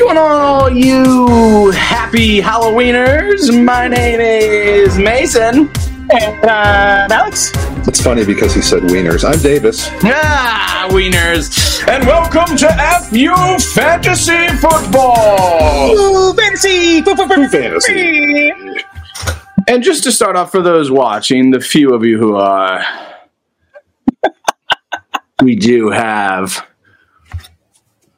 going on, all you happy Halloweeners? My name is Mason. And uh, Alex? It's funny because he said wieners. I'm Davis. Ah, wieners. And welcome to FU Fantasy Football. Ooh, fantasy! Fantasy. And just to start off for those watching, the few of you who are, we do have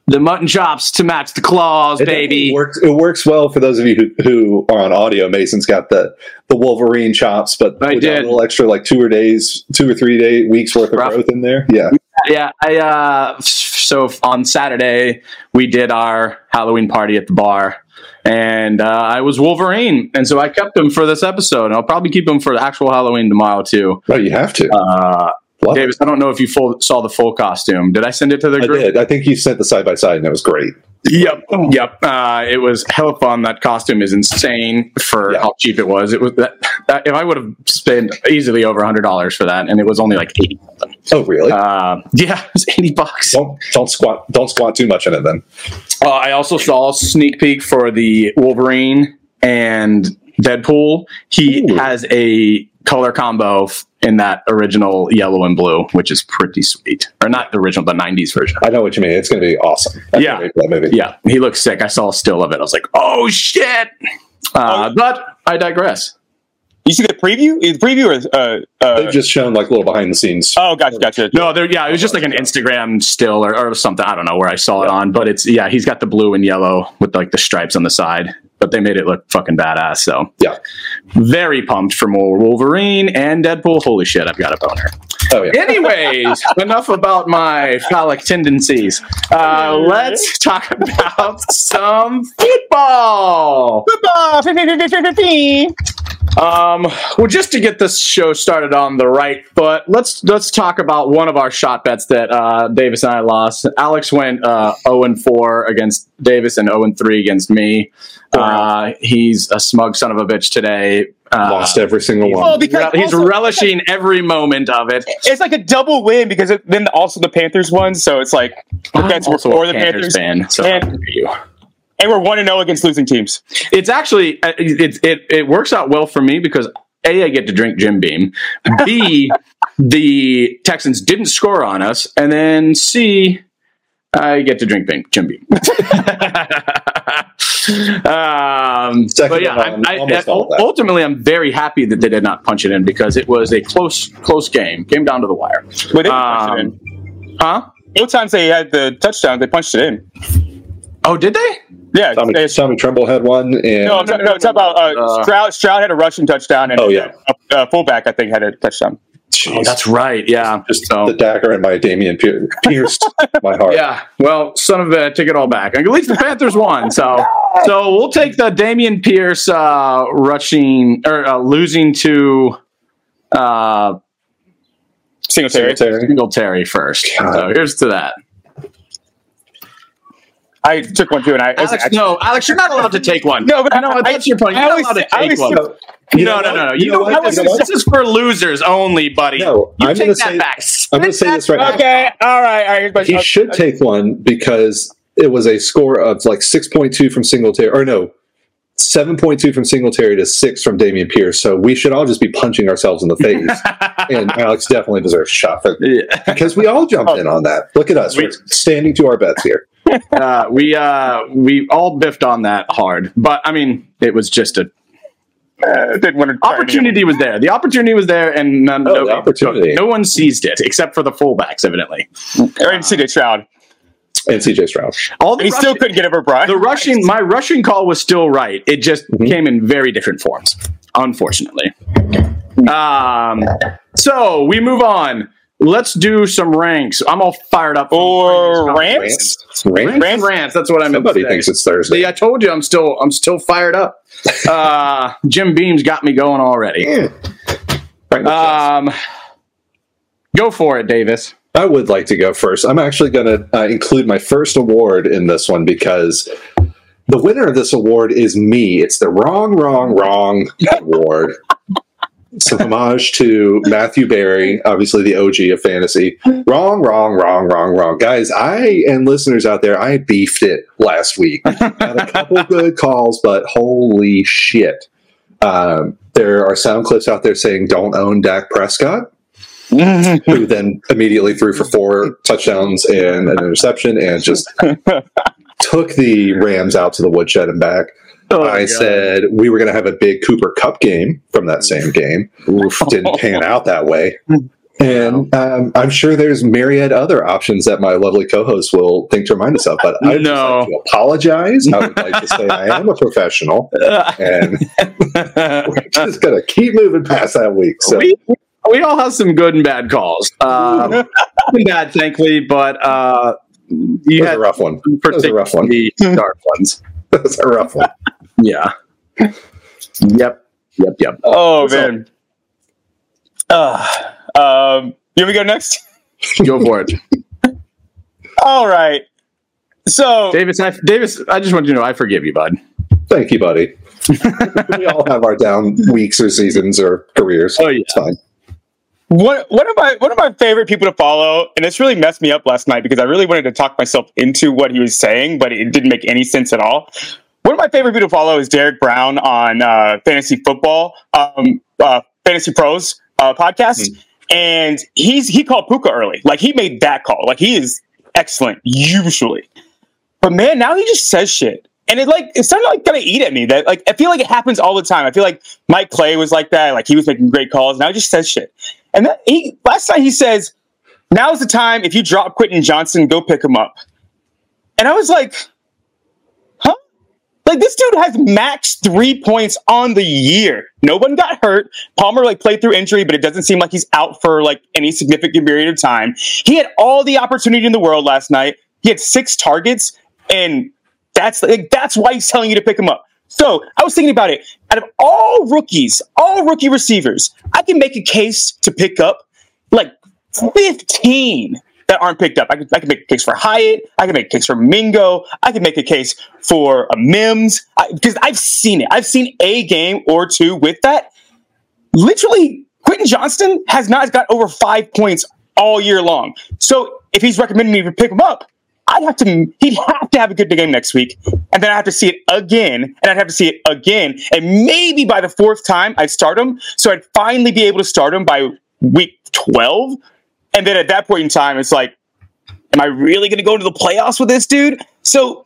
the mutton chops to match the claws, It baby. works. It works well for those of you who, who are on audio. Mason's got the the Wolverine chops, but I did. a little extra, like two or days, two or three day weeks worth of Rough. growth in there. Yeah, Yeah, I uh so on Saturday we did our Halloween party at the bar and uh, I was Wolverine and so I kept him for this episode and I'll probably keep him for the actual Halloween tomorrow too. oh, you have to. Uh It. Davis, I don't know if you full, saw the full costume. Did I send it to the group? I did. I think you sent the side by side, and that was great. Yep, yep. Uh, it was hella fun. That costume is insane for Yeah. how cheap it was. It was that, that if I would have spent easily over hundred dollars for that, and it was only like eighty. Oh, really? Uh, yeah, it was eighty bucks. don't don't squat. Don't squat too much in it. Then Uh, I also saw a sneak peek for the Wolverine and Deadpool. He Ooh. has a color combo f- in that original yellow and blue, which is pretty sweet. Or not the original, the '90s version. I know what you mean. It's going to be awesome. I Yeah. can't wait for that movie. Yeah, he looks sick. I saw a still of it. I was like, "Oh shit!" Uh, but I digress. You see the preview? The preview or uh, uh, They've just shown like little behind the scenes. oh, gotcha, gotcha. No, there. Yeah, it was just like an Instagram still or, or something. I don't know where I saw it on, but it's yeah. He's got the blue and yellow with like the stripes on the side, but they made it look fucking badass. So Yeah. very pumped for more Wolverine and Deadpool. Holy shit, I've got a boner. Oh yeah. Anyways, enough about my phallic tendencies. Uh, let's talk about some football. Football! Um, well, just to get this show started on the right foot, let's let's talk about one of our shot bets that uh, Davis and I lost. Alex went uh, zero and four against Davis and zero and three against me. Uh, he's a smug son of a bitch today. Uh, Lost every single he's, one. Well, because he's also- relishing every moment of it. It's like a double win because it, then also the Panthers won, so it's like the I'm Pens also for a the Panthers Panthers, fan, so And- I hear you. And we're one and zero against losing teams. It's actually uh, it, it it works out well for me because a I get to drink Jim Beam, b the Texans didn't score on us, and then c I get to drink Jim Beam. um, but yeah, on I, I, almost all that. ultimately, I'm very happy that they did not punch it in because it was a close close game, came down to the wire. But they punched it Um, in. huh? Both times they had the touchdown, they punched it in. Oh, did they? Yeah. Tommy, they- Tommy Tremble had one, and no, no, no, it's about uh, Uh, Stroud. Stroud had a rushing touchdown, and Oh, yeah. a, a fullback I think had a touchdown. Oh, that's right. Yeah. just So- the dagger in my Dameon Pier- pierced my heart. Yeah, well, son of a, take it all back. At least the Panthers won, so so we'll take the Dameon Pierce uh, rushing or uh, losing to uh, Singletary. Singletary. Singletary first. God. So here's to that. I took one too, and I, Alex, I- no, Alex, you're not allowed to take one. No, but I know that's your point. I You're not always allowed to say- I take one. say- You no, no, no, no. You You know know what? this, You is, this is for losers only, buddy. No, you I'm take gonna that say- back. I'm going to say this right now. Okay, all right, all right. Here's my, He should take one because it was a score of like 6.2 from Singletary, or no, 7.2 from Singletary to 6 from Dameon Pierce. So we should all just be punching ourselves in the face. and Alex definitely deserves a shot for, Yeah. because we all jumped oh. in on that. Look at us. We're standing to our bets here. Uh, we uh, we all biffed on that hard, but I mean, it was just a uh, didn't want to opportunity was there. The opportunity was there, and none, Oh, no, the opportunity. no one seized it except for the fullbacks, evidently. Or in CJ Stroud. And CJ Stroud. All the And he still couldn't get over Brian. the rushing, my rushing call was still right. It just Mhm. came in very different forms, unfortunately. Um, so we move on. Let's do some ranks. I'm all fired up. Or previous rants? Rant? Ranks rants. That's what I meant. Somebody to say. thinks it's Thursday. See, I told you I'm still I'm still fired up. Uh, Jim Beam's got me going already. Right in the chest. Um, go for it, Davis. I would like to go first. I'm actually going to uh, include my first award in this one because the winner of this award is me. It's the wrong, wrong, wrong award. Some homage to Matthew Berry, obviously the OG of fantasy. Wrong, wrong, wrong, wrong, wrong. Guys, I and listeners out there, I beefed it last week. Had a couple good calls, but holy shit. Um, there are sound clips out there saying don't own Dak Prescott, who then immediately threw for four touchdowns and an interception and just took the Rams out to the woodshed and back. Oh, I God. said we were going to have a big Cooper Kupp game from that same game. Oof, didn't pan out that way. And um, I'm sure there's myriad other options that my lovely co-host will think to remind us of. But I'd just No. like to apologize. I would like to say I am a professional, and we're just going to keep moving past that week. So we we all have some good and bad calls. Uh, bad, thankfully, but uh, you a had rough one. That was a rough one. dark ones. That was a rough one. Yeah. Yep. Yep. Yep. oh So- man. Uh, um, here we go next. Go for it, All right. So Davis. I, Davis, I just want you to know I forgive you, bud. Thank you, buddy. we all have our down weeks or seasons or careers. Oh, yeah. It's fine. one one of my one of my favorite people to follow, and this really messed me up last night because I really wanted to talk myself into what he was saying, but it didn't make any sense at all. One of my favorite people to follow is Derek Brown on uh, Fantasy Football, um, uh, Fantasy Pros uh, podcast, and he's he called Puka early, like he made that call, like he is excellent usually, but man, now he just says shit. And it like it's starting to like kind of eat at me. That like I feel like it happens all the time. I feel like Mike Clay was like that. Like he was making great calls. Now he just says shit. And that, he last night he says, "Now's the time. If you drop Quentin Johnson, go pick him up." And I was like, "Huh? Like this dude has max three points on the year. No one got hurt. Palmer like played through injury, but it doesn't seem like he's out for like any significant period of time. He had all the opportunity in the world last night. He had six targets, and that's like that's why he's telling you to pick him up. So I was thinking about it. Out of all rookies, all rookie receivers, I can make a case to pick up like 15 that aren't picked up. I could, I could make a case for Hyatt. I could make a case for Mingo. I could make a case for a Mims because I've seen it. I've seen a game or two with that. Literally, Quentin Johnston has not got over five points all year long. So if he's recommending me to pick him up, I'd have to. He'd have to have a good game next week, and then I have to see it again, and I'd have to see it again, and maybe by the fourth time I'd start him. So I'd finally be able to start him by week twelve, and then at that point in time, it's like, am I really going to go into the playoffs with this dude? So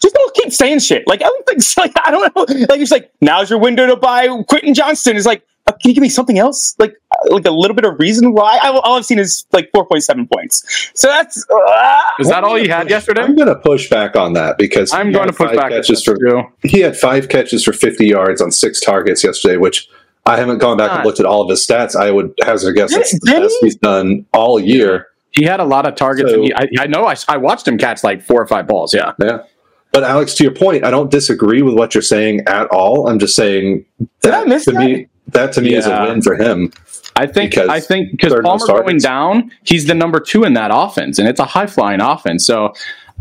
just don't keep saying shit. Like I don't think, like I don't know. Like it's like now's your window to buy Quentin Johnston. It's like, uh, can you give me something else? Like like a little bit of reason why? I, all I've seen is like four point seven points. So that's uh, Is that all you had yesterday? I'm going to push back on that because I'm going to had push five back. at Catches for, too. he had five catches for 50 yards on six targets yesterday, which I haven't gone back and looked at all of his stats. I would hazard a guess Did- that's the best he's done all year. He had a lot of targets. So- and he, I, I know. I, I watched him catch like four or five balls. Yeah. Yeah. But Alex, to your point, I don't disagree with what you're saying at all. I'm just saying Did that I miss to that? me that to me is a win for him. I think Because I think because they're no Palmer going down, he's the number two in that offense, and it's a high flying offense. So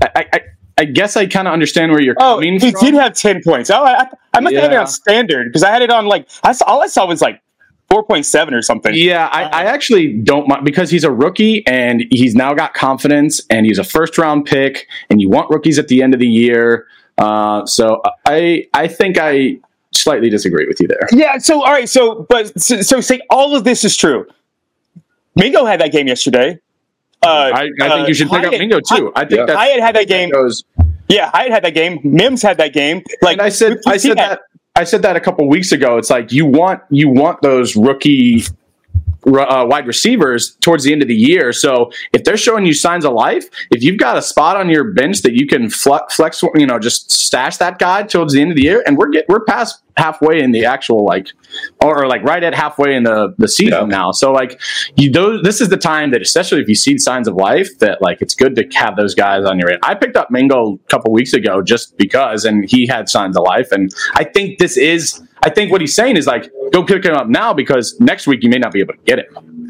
I, I, I guess I kind of understand where you're coming from. oh, coming he from. did have ten points. Oh, I, I must have had it on standard because I had it on like I saw, all I saw was like four point seven or something. Yeah, I, I actually don't mind because he's a rookie and he's now got confidence and he's a first round pick and you want rookies at the end of the year. Uh, so I I think I slightly disagree with you there. Yeah. So all right. So but so, so say all of this is true. Mingo had that game yesterday. Uh, I, I think you should pick up Hyatt- Mingo too. I think Yeah. that's Hyatt had that game. goes. Yeah, I had had that game. Mims had that game. Like and I said I said that I said that a couple weeks ago. It's like you want you want those rookie uh, wide receivers towards the end of the year. So if they're showing you signs of life, if you've got a spot on your bench that you can flex, you know, just stash that guy towards the end of the year, and we're get we're past halfway in the actual like, or, or like right at halfway in the the season Yeah. now. So like you those this is the time that especially if you see signs of life that like it's good to have those guys on your. I picked up Mingo a couple weeks ago just because, and he had signs of life, and I think this is. I think what he's saying is like, go pick him up now because next week you may not be able to get him.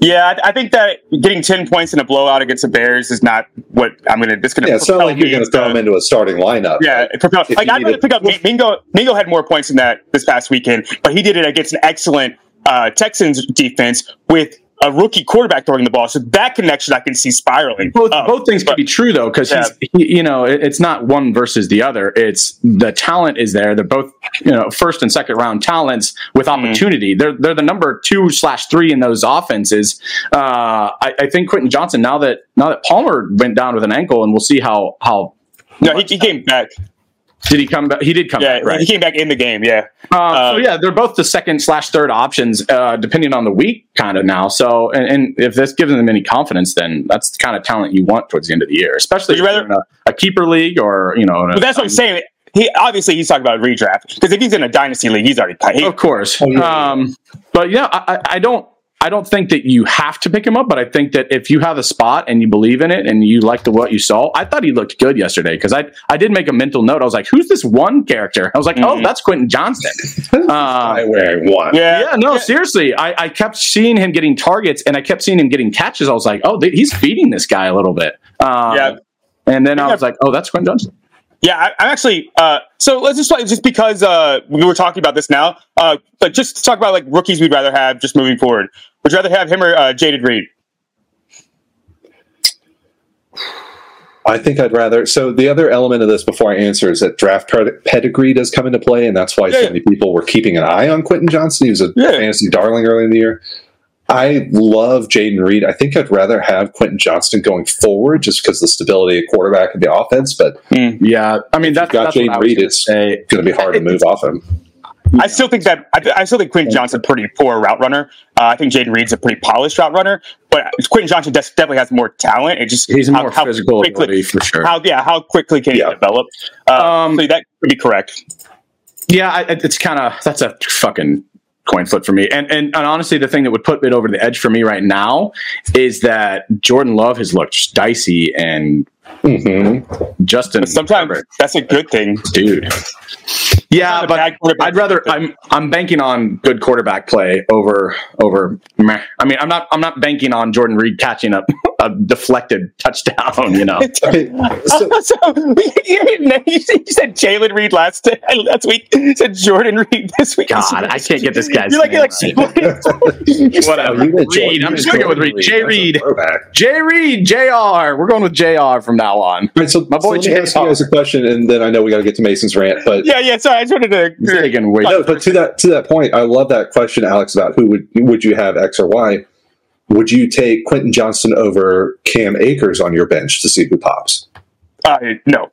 Yeah, I, I think that getting ten points in a blowout against the Bears is not what I'm gonna. It's gonna. Yeah, it's not like you're going to throw him into a starting lineup. Yeah, it propel- like I'd rather to- pick up Mingo. Mingo had more points than that this past weekend, but he did it against an excellent uh, Texans defense with a rookie quarterback throwing the ball. So that connection I can see spiraling. Both, up. both things could be true though, because Yeah. he, you know it- it's not one versus the other. It's the talent is there. They're both you know first and second round talents with Mm-hmm. opportunity. They're they're the number two slash three in those offenses. Uh, I, I think Quentin Johnson now that now that Palmer went down with an ankle, and we'll see how how No, he, he came back. Did he come back? He did come Yeah, back, right? he came back in the game. Yeah. Uh, so Uh, yeah, they're both the second slash third options, uh, depending on the week, kind of now. So, and, and if this gives them any confidence, then that's the kind of talent you want towards the end of the year, especially you if you're in a, a keeper league or you know. But that's what I'm saying. He obviously he's talking about redraft because if he's in a dynasty league, he's already he, Of course, Oh, um, but yeah, I I don't. I don't think that you have to pick him up, but I think that if you have a spot and you believe in it and you like the what you saw, I thought he looked good yesterday because I I did make a mental note. I was like, "Who's this one character?" I was like, "Oh, Mhm. that's Quentin Johnston." Uh, I wearing one. Yeah. yeah, no, seriously. I, I kept seeing him getting targets and I kept seeing him getting catches. I was like, oh, th- he's feeding this guy a little bit. Uh, Yeah. And then I was like, oh, that's Quentin Johnston. Yeah, I, I'm actually. Uh, so let's just like just because uh, we were talking about this now, uh, but just to talk about like rookies we'd rather have just moving forward. Would you rather have him or uh, Jayden Reed? I think I'd rather. So the other element of this before I answer is that draft pedigree does come into play, and that's why Yeah, so yeah. many people were keeping an eye on Quentin Johnson. He was a Yeah. fantasy darling early in the year. I love Jayden Reed. I think I'd rather have Quentin Johnston going forward just because the stability of quarterback and the offense, but Yeah. I mean, that's, got that's Jayden Reed, gonna it's it's going to be hard to move off him. I still think that I, I still think Quentin Johnson pretty poor route runner. Uh, I think Jayden Reed's a pretty polished route runner, but Quentin Johnson des- definitely has more talent. It just He's how- more how physical quickly- ability for sure. How yeah, how quickly can Yeah. he develop? Uh, Um, so that could be correct. Yeah, I, it's kind of that's a fucking coin flip for me. And, and and honestly, the thing that would put it over the edge for me right now is that Jordan Love has looked dicey and hmm Justin. But sometimes Herbert, that's a good thing. dude. Yeah, but. I'd rather I'm I'm banking on good quarterback play over over. Meh. I mean, I'm not I'm not banking on Jordan Reed catching a, a deflected touchdown. You know. Okay, so so you said Jalen Reed last last week. You said Jordan Reed this week. God, I can't get this guy's You're like, you're name like Whatever. you went Jordan- Reed. I'm just gonna go with Reed. Jay That's a Reed. throwback. Jay Reed, Jr. We're going with Jr. from now on. All right, so My boy so let me ask you guys a question, and then I know we got to get to Mason's rant, but Yeah, yeah. Sorry, I just wanted to. He's taking way. No, but to that to that point, I love that question, Alex, about who would would you have X or Y? Would you take Quentin Johnston over Cam Akers on your bench to see who pops? Uh, no.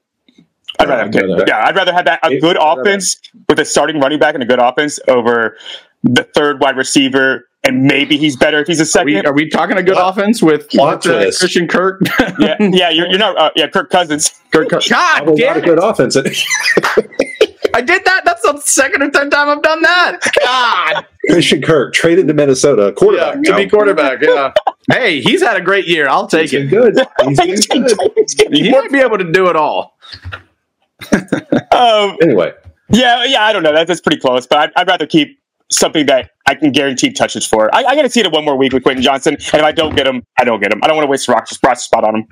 I'd rather, I'd rather- yeah, I'd rather have that a It- good I'd rather- offense with a starting running back and a good offense over the third wide receiver, and maybe he's better if he's a Are second. we, are we talking a good Plot- offense with, plot uh. Christian Kirk? yeah, yeah, you're, you're not. Uh, yeah, Kirk Cousins. Kirk, Kirk. God Well, not damn a it! good offense. I did that. That's the second or third time I've done that. God. Christian Kirk traded to Minnesota, yeah, quarterback. to be quarterback. Yeah. hey, he's had a great year. I'll take He's it. good. He's been good. He might be able to do it all. Um, Anyway, yeah, yeah. I don't know. That, that's pretty close, but I'd, I'd rather keep something that I can guarantee touches for. I, I got to see it one more week with Quentin Johnson, and if I don't get him, I don't get him. I don't want to waste a roster roster spot on him.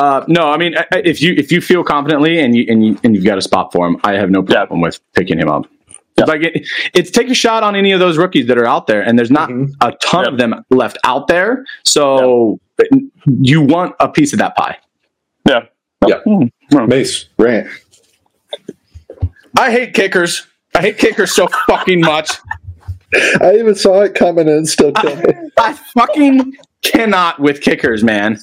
Uh, no, I mean, I- I- if you if you feel confidently and you and you and you've got a spot for him, I have no problem with picking him up. It's Like it, it's take a shot on any of those rookies that are out there, and there's not Mhm. a ton Yep. of them left out there. So you want a piece of that pie. Yeah. yeah. Mace, rant. I hate kickers. I hate kickers so fucking much. I even saw it coming and still killed me. I fucking cannot with kickers, man.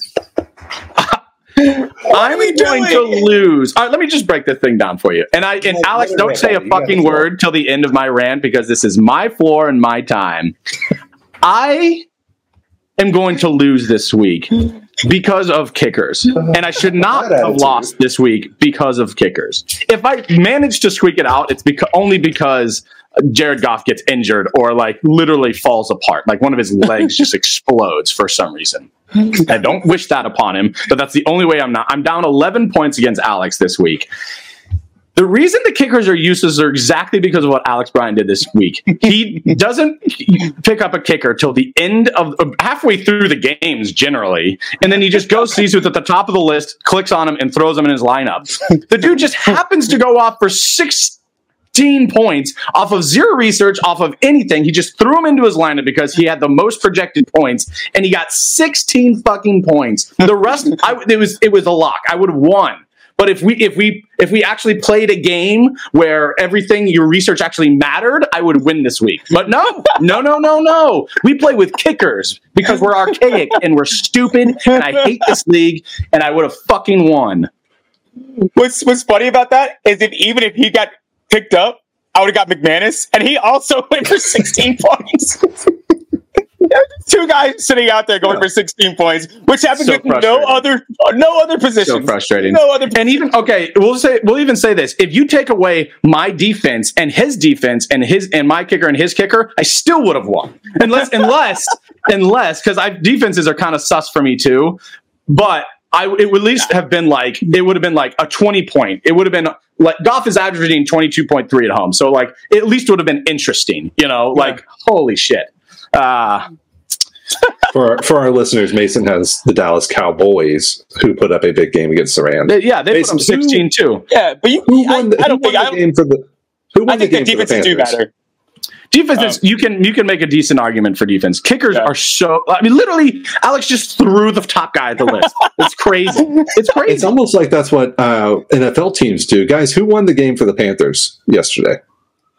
I'm going to lose. All right, let me just break this thing down for you. And I and Yeah, Alex, don't say a buddy. You got fucking word till the end of my rant because this is my floor and my time. I am going to lose this week because of kickers. And I should not have lost this week because of kickers. If I manage to squeak it out, it's because only because Jared Goff gets injured or like literally falls apart. Like one of his legs just explodes for some reason. I don't wish that upon him, but that's the only way I'm not. I'm down 11 points against Alex this week. The reason the kickers are useless are exactly because of what Alex Bryan did this week. He doesn't pick up a kicker till the end of halfway through the games generally, and then he just goes sees who's at the top of the list, clicks on him, and throws him in his lineup. The dude just happens to go off for 16 16 points off of zero research, off of anything. He just threw him into his lineup because he had the most projected points, and he got 16 fucking points. The rest, I, it was it was a lock. I would have won. But if we if we if we actually played a game where everything your research actually mattered, I would win this week. But no, no, no, no, no. We play with kickers because we're archaic and we're stupid, and I hate this league, and I would have fucking won. What's what's funny about that is if even if he got picked up, I would have got McManus, and he also went for 16 points. Two guys sitting out there going for 16 points, which happens So with no other no other position. So frustrating. No other. And even okay, we'll say we'll even say this: if you take away my defense and his defense and his and my kicker and his kicker, I still would have won. Unless unless unless because I defenses are kind of sus for me too. But I it would at least have been like it would have been like a twenty point. It would have been like Goff is averaging twenty two point three at home, so like at least would have been interesting. You know, like holy shit. Uh, For our, for our listeners, Mason has the Dallas Cowboys who put up a big game against the Rams. they- yeah, they put Mason, up sixteen too. Yeah, but you, Who I, won the, I don't who think won I, the game for the who won I think the the game for defenses do better. Defense, you can you can make a decent argument for defense. Kickers Yeah. are so. I mean, literally, Alex just threw the top guy at the list. It's crazy. It's crazy. It's almost like that's what uh, NFL teams do. Guys, who won the game for the Panthers yesterday?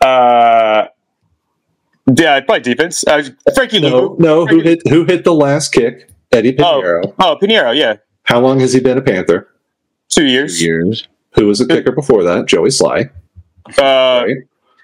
Uh, yeah, probably defense. Uh, Frankie No, Lou. no. Who hit who hit the last kick? Eddy Pineiro. Oh, Pineiro. Yeah, How long has he been a Panther? two years. years. Who was the kicker before that? Joey Slye. Uh, Right?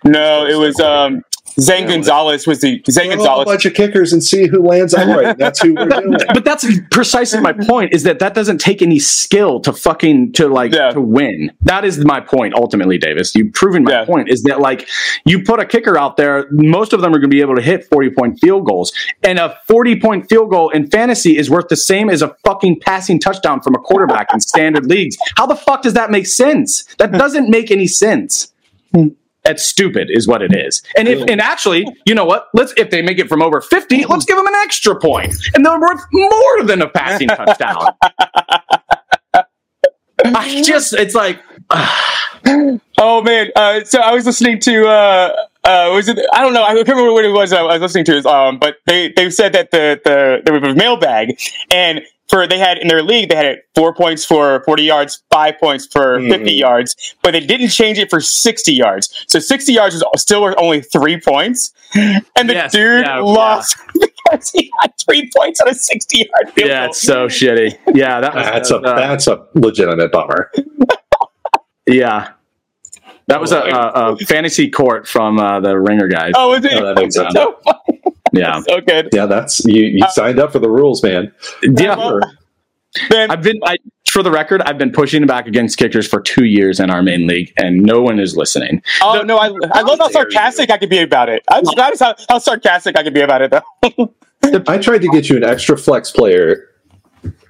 no, it was um, Zane Yeah, Gonzalez was the Zane Throw a bunch of kickers and see who lands upright. That's who we're doing. But that's precisely my point. Is that that doesn't take any skill to fucking to like Yeah. to win. That is my point ultimately, Davis. You've proven my Yeah. point. Is that like you put a kicker out there, most of them are going to be able to hit forty point field goals, and a forty point field goal in fantasy is worth the same as a fucking passing touchdown from a quarterback in standard leagues. How the fuck does that make sense? That doesn't make any sense. Hmm. That's stupid, is what it is. And if and actually, you know what? Let's if they make it from over fifty, let's give them an extra point, and they're worth more than a passing touchdown. I just, it's like, Oh man! Uh, so I was listening to uh, uh, was it? I don't know. I can't remember what it was. I was listening to. Um, but they they said that the the there was a mailbag, and for they had in their league they had it four points for forty yards, five points for Mhm. fifty yards, but they didn't change it for sixty yards. So sixty yards was still worth only three points, and the Yes, dude yeah, lost because he had three points on a sixty yard field yeah, goal. it's so shitty. Yeah, that was That's a uh, that's a legitimate bummer. yeah. That was a, a, a fantasy court from uh, the Ringer guys. Oh, was it? Oh, that makes sense. so, funny. Yeah, so good. Yeah, that's you. You signed up for the rules, man. yeah. well, Man, I've been, I, for the record, I've been pushing back against kickers for two years in our main league, and no one is listening. Oh no, I, I love how sarcastic I could be about it. I'm surprised how, how sarcastic I could be about it though. I tried to get you an extra flex player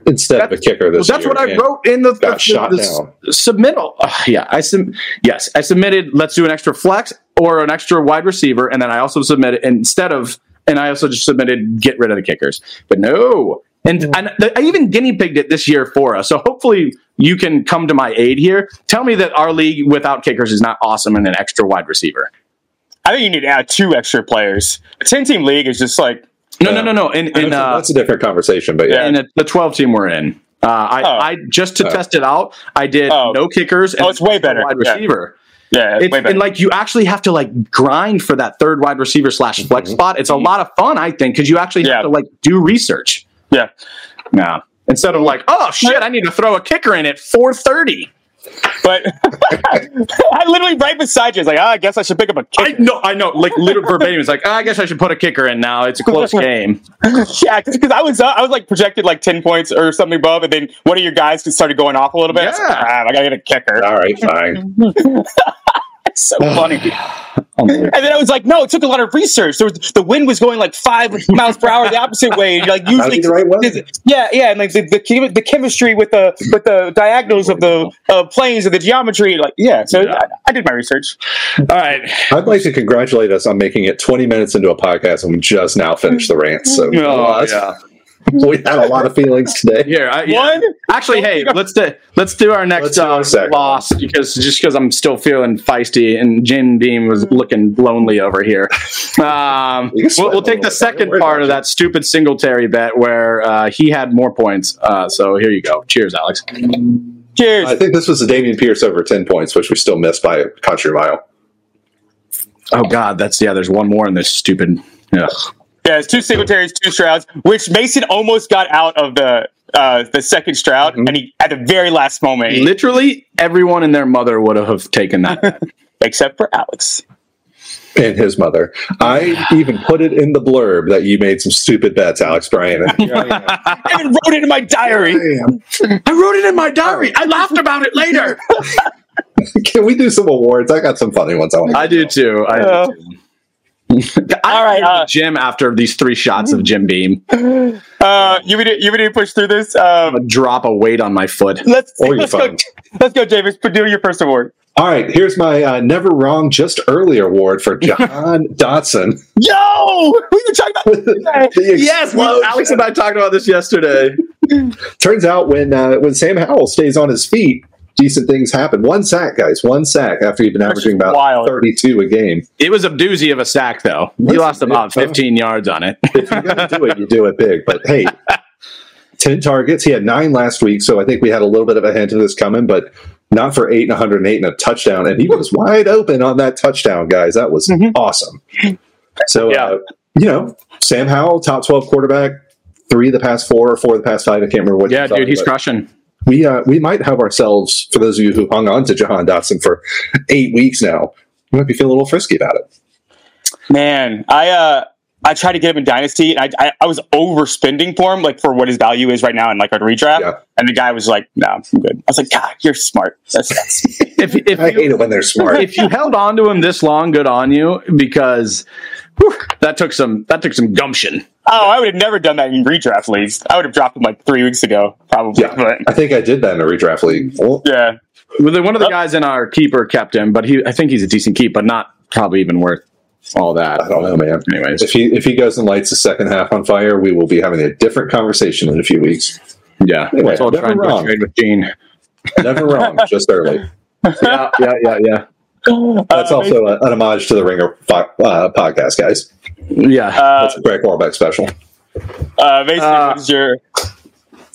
instead of a kicker Well, this that's year. what I wrote in the, Got the- shot the down. submittal. Uh, yeah, I sub- yes, I submitted. Let's do an extra flex or an extra wide receiver, and then I also submitted instead of, and I also just submitted get rid of the kickers. But no, and, and the, I even guinea pigged it this year for us. So hopefully you can come to my aid here. Tell me that our league without kickers is not awesome and an extra wide receiver. I think you need to add two extra players. A ten team league is just like No, no, no, no. In, in, that's, a, uh, that's a different conversation, but yeah. in the, the 12 team we're in. Uh, I, Oh. I just to Oh. test it out, I did Oh. no kickers and Oh, it's way better. wide receiver. yeah, It's, way better. and like you actually have to like grind for that third wide receiver slash flex Mhm. spot. It's a lot of fun, I think, because you actually Yeah. have to like do research. yeah. Yeah. Instead of like, oh shit, I need to throw a kicker in at 430. But I literally right beside you. It's like, oh, I guess I should pick up a kicker. know, I know, like literal verbatim. It's like, oh, I guess I should put a kicker in now. It's a close game. yeah, because I was uh, I was like projected like ten points or something above, and then one of your guys just started going off a little bit. I like, Yeah. ah, I gotta get a kicker. All right, fine. It's so funny. And then I was like, no, it took a lot of research. There was the wind was going like five miles per hour the opposite way. And, like Gotta usually, the right way. yeah, yeah, and like the the, the chemistry with the with the diagonals of the uh, planes and the geometry, like yeah. So Yeah. I, I did my research. All right. I'd like to congratulate us on making it 20 minutes into a podcast and we just now finished the rant. So Oh, that's- yeah. we had a lot of feelings today. Here, I, yeah. One, Actually, hey, let's do let's do our next Let's do uh, loss because just because I'm still feeling feisty and Jim Beam was looking lonely over here. Um, You can sweat we'll, we'll take the little bit. Don't second part of that stupid Singletary bet where uh, he had more points. Uh, so here you go. Cheers, Alex. cheers. I think this was the Dameon Pierce over 10 points, which we still missed by a country mile. Oh God, that's yeah. There's one more in this stupid. Yeah. Yeah, it's two Singletaries, two Strouds, which Mason almost got out of the uh, the second Stroud, Mhm. and he at the very last moment, Literally, everyone and their mother would have taken that. except for Alex. And his mother. I even put it in the blurb that you made some stupid bets, Alex Bryan. And I even wrote it in my diary. I. I wrote it in my diary. I laughed about it later. Can we do some awards? I got some funny ones. I, want I do too. I Yeah. do too. I All right, uh, Jim after these three shots of Jim Beam. Uh, you would you would push through this. Um, A drop of weight on my foot. let's Or let's go. Let's go, James. Do your first award. All right, here's my uh, never wrong, just early award for Jahan Dotson. Yo, we were talking about. The Yes, well. Alex and I talked about this yesterday. Turns out when uh, when Sam Howell stays on his feet, decent things happen. One sack, guys. One sack after you've been That's averaging about wild. 32 a game. It was a doozy of a sack, though. He Listen, lost about yeah. 15 yards on it. If you're going to do it, you do it big. But hey, 10 targets. He had nine last week, so I think we had a little bit of a hint of this coming, but not for eight and 108 and a touchdown. And he was wide open on that touchdown, guys. That was Mhm. awesome. So, Yeah. uh, you know, Sam Howell, top 12 quarterback, three of the past four or four of the past five. I can't remember what. Yeah, you dude, he's but- crushing. We uh, we might have ourselves for those of you who hung on to Jahan Dotson for eight weeks now. You might be feeling a little frisky about it. Man, I uh I tried to get him in Dynasty, and I, I I was overspending for him, like for what his value is right now in like a redraft. Yeah. And the guy was like, "No, I'm good." I was like, "God, you're smart." That's, that's If, if, I you, hate it when they're smart. if you held on to him this long, good on you, because whew, that took some that took some gumption. Oh, I would have never done that in redraft leagues. I would have dropped him like three weeks ago, probably. Yeah. But I think I did that in a redraft league. Well, yeah, Well, One of the guys in our keeper kept him, but he I think he's a decent keep, but not probably even worth all that. I don't know, man. Anyways, If he if he goes and lights the second half on fire, we will be having a different conversation in a few weeks. yeah, Anyway, let's all try never and wrong. trade with Gene. Never wrong, just early. Yeah, yeah, yeah, yeah. That's Uh, also a, an homage to the Ringer fi- uh, podcast, guys. Yeah. Uh, That's a Craig Horlbeck special. uh, Mason, Uh, your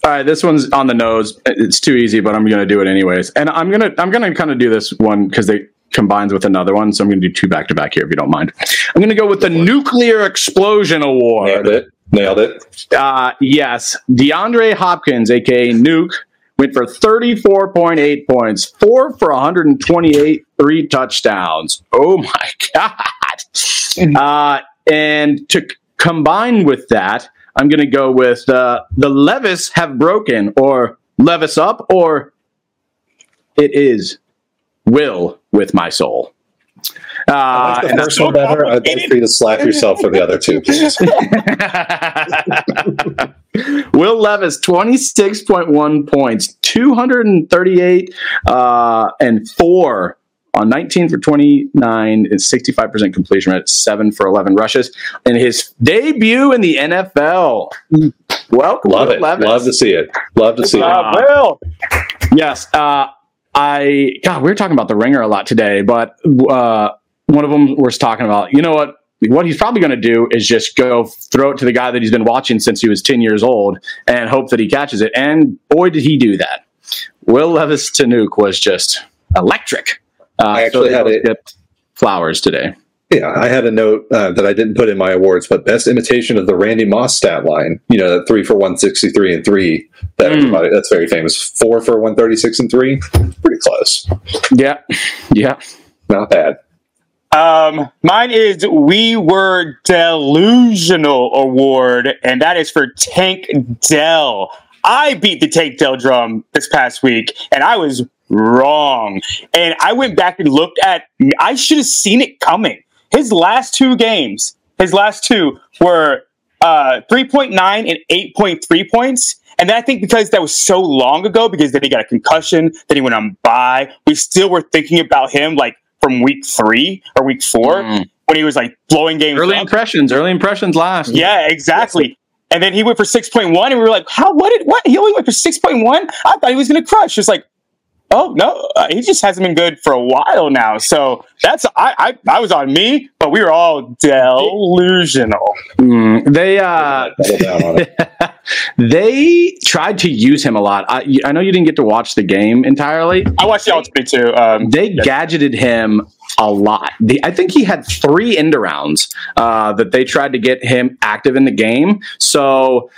All right, this one's on the nose. It's too easy, but I'm going to do it anyways. And I'm going to I'm going to kind of do this one because they combines with another one, so I'm going to do two back to back here if you don't mind. I'm going to go with the nuclear explosion Award. Nailed it. Nailed it. Uh, yes, DeAndre Hopkins, aka Nuke, went for 34.8 points, four for 128, three touchdowns. Oh my god! Uh, and to c- combine with that, I'm going to go with uh, the Levis have broken, or Levis up, or it is will with my soul. Uh, I like the and first one better. I'd like for you to slap yourself for the other two, please. Will Levis, 26.1 points, 238 uh, and 4 on 19 for 29 and 65% completion rate, 7 for 11 rushes. In his debut in the NFL. Welcome, Love Will it. Levis. Love to see it. Love to see it. uh, Will? Yes. Uh, I God, we were talking about the ringer a lot today, but uh, one of them was talking about. You know what? What he's probably going to do is just go throw it to the guy that he's been watching since he was ten years old and hope that he catches it. And boy, did he do that! Will Levis to nuke was just electric. Uh, I actually they had it- flowers today. Yeah, I had a note uh, that I didn't put in my awards, but best imitation of the Randy Moss stat line. You know, that three for one sixty three and three. That Mm. that's very famous. Four for one thirty six and three. Pretty close. Yeah, yeah. Not bad. Um, mine is We Were Delusional Award, and that is for Tank Dell. I beat the Tank Dell drum this past week, and I was wrong. And I went back and looked at, I should have seen it coming. His last two games, his last two were uh, 3.9 and 8.3 points. And I think because that was so long ago, because then he got a concussion, then he went on bye, we still were thinking about him like from week three or week four Mm. when he was like blowing games Early up. impressions. Early impressions last. Yeah, exactly. and then he went for six point one, and we were like, "How? What did what? He only went for six point one? I thought he was going to crush." It's like, oh no, uh, he just hasn't been good for a while now. So that's I I, I was on me, but we were all delusional. Mm, they uh, Double down on it. they tried to use him a lot. I, I know you didn't get to watch the game entirely. I watched the ultimate too. Um, They gadgeted him a lot. The, I think he had three end rounds uh, that they tried to get him active in the game. So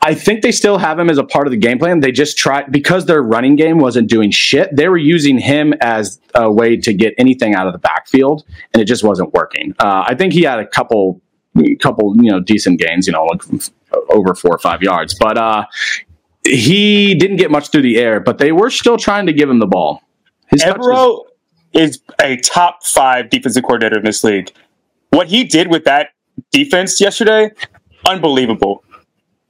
I think they still have him as a part of the game plan. They just tried because their running game wasn't doing shit. They were using him as a way to get anything out of the backfield, and it just wasn't working. Uh, I think he had a couple, couple, you know, decent gains. You know, like over four or five yards, but uh, he didn't get much through the air. But they were still trying to give him the ball. His touches- Evero is a top five defensive coordinator in this league. What he did with that defense yesterday, unbelievable,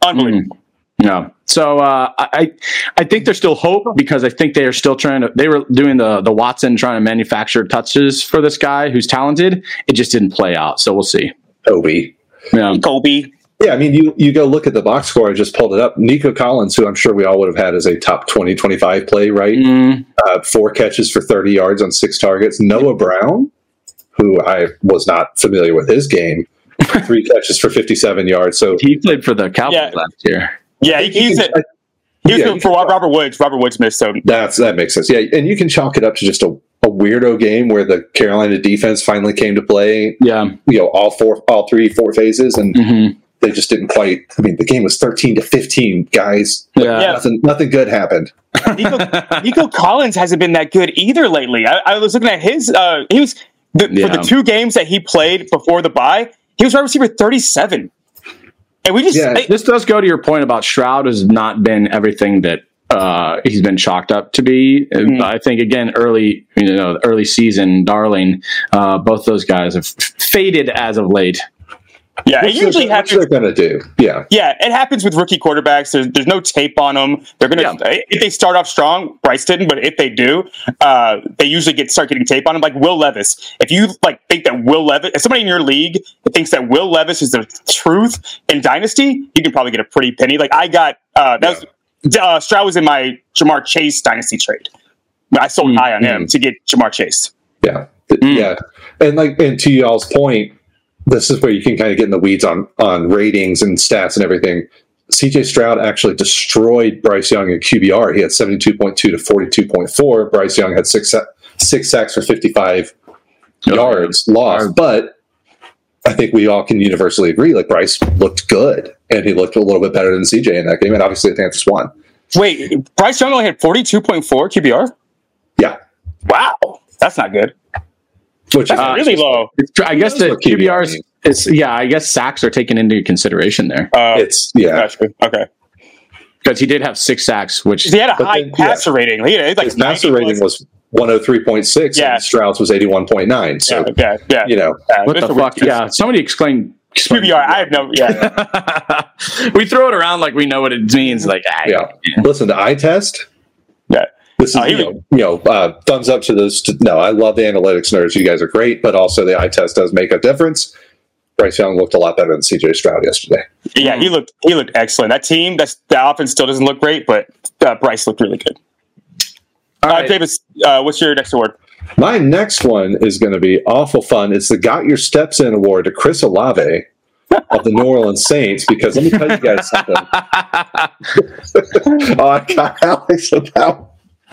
unbelievable. No. So uh, I I think there's still hope because I think they are still trying to. They were doing the the Watson trying to manufacture touches for this guy who's talented. It just didn't play out. So we'll see. Toby. Yeah. Kobe, Yeah, I mean, you, you go look at the box score. I just pulled it up. Nico Collins, who I'm sure we all would have had as a top 20, 25 play, right? Mm, Uh, four catches for 30 yards on six targets. Noah Brown, who I was not familiar with his game, three catches for 57 yards. So he played for the Cowboys Yeah. last year. yeah, he, he's a, I- he was yeah, good for can- Robert Woods. Robert Woods missed, so that's that makes sense. Yeah, and you can chalk it up to just a, a weirdo game where the Carolina defense finally came to play. Yeah. You know, all four, all three, four phases, and hmm they just didn't quite. I mean, the game was 13 to 15, guys. Yeah. Yeah. Nothing, nothing good happened. Nico, Nico Collins hasn't been that good either lately. I, I was looking at his. Uh, he was the, Yeah. for the two games that he played before the bye. He was wide receiver thirty seven, and we just Yeah. I- This does go to your point about Stroud has not been everything that uh, he's been chalked up to be. Mhm. I think again, early you know, early season, Darling, uh, both those guys have faded as of late. Yeah. It usually they're, happens. What's they're to do? Yeah. Yeah, it happens with rookie quarterbacks. There's, there's no tape on them. They're gonna if they start off strong. Bryce didn't, but if they do, uh, they usually get start getting tape on them. Like Will Levis. If you like think that Will Levis, if somebody in your league thinks that Will Levis is the truth in Dynasty, you can probably get a pretty penny. Like I got uh, that was uh, Stroud was in my Ja'Marr Chase Dynasty trade. I sold Mm, high on him to get Ja'Marr Chase. Yeah. Mm. Yeah. And like and to y'all's point, this is where you can kind of get in the weeds on on ratings and stats and everything. CJ Stroud actually destroyed Bryce Young in QBR. He had 72.2 to 42.4. Bryce Young had six six sacks for 55 yards lost. But I think we all can universally agree like Bryce looked good and he looked a little bit better than CJ in that game. And obviously the Panthers won. Wait, Bryce Young only had forty two point four QBR. Yeah. Wow, that's not good. Which is That's really low. It's, I guess the QBR QBRs means? is yeah. I guess sacks are taken into consideration there Uh, it's yeah. Gotcha. Okay. because he did have six sacks, which He had a high then- passer rating. He had like His passer rating plus. was 103.6 Yeah. and Stroud's was 81.9. So, yeah, yeah, yeah. you know, yeah. what the a weird fuck? Yeah, somebody explain. explain QBR. I have no. Yeah. we throw it around like we know what it means. Like, ah, yeah. Listen, to eye test. Yeah. This is, Oh, you know, you know uh, thumbs up to this. To, no, I love the analytics nerds. You guys are great, but also the eye test does make a difference. Bryce Young looked a lot better than CJ Stroud yesterday. yeah. He looked. He looked excellent. That team. That's the offense still doesn't look great, but uh, Bryce looked really good. All Uh. Davis, uh, what's your next award? My next one is going to be awful fun. It's the Got Your Steps In Award to Chris Olave of the New Orleans Saints because let me tell you guys something. oh, I got Alex one.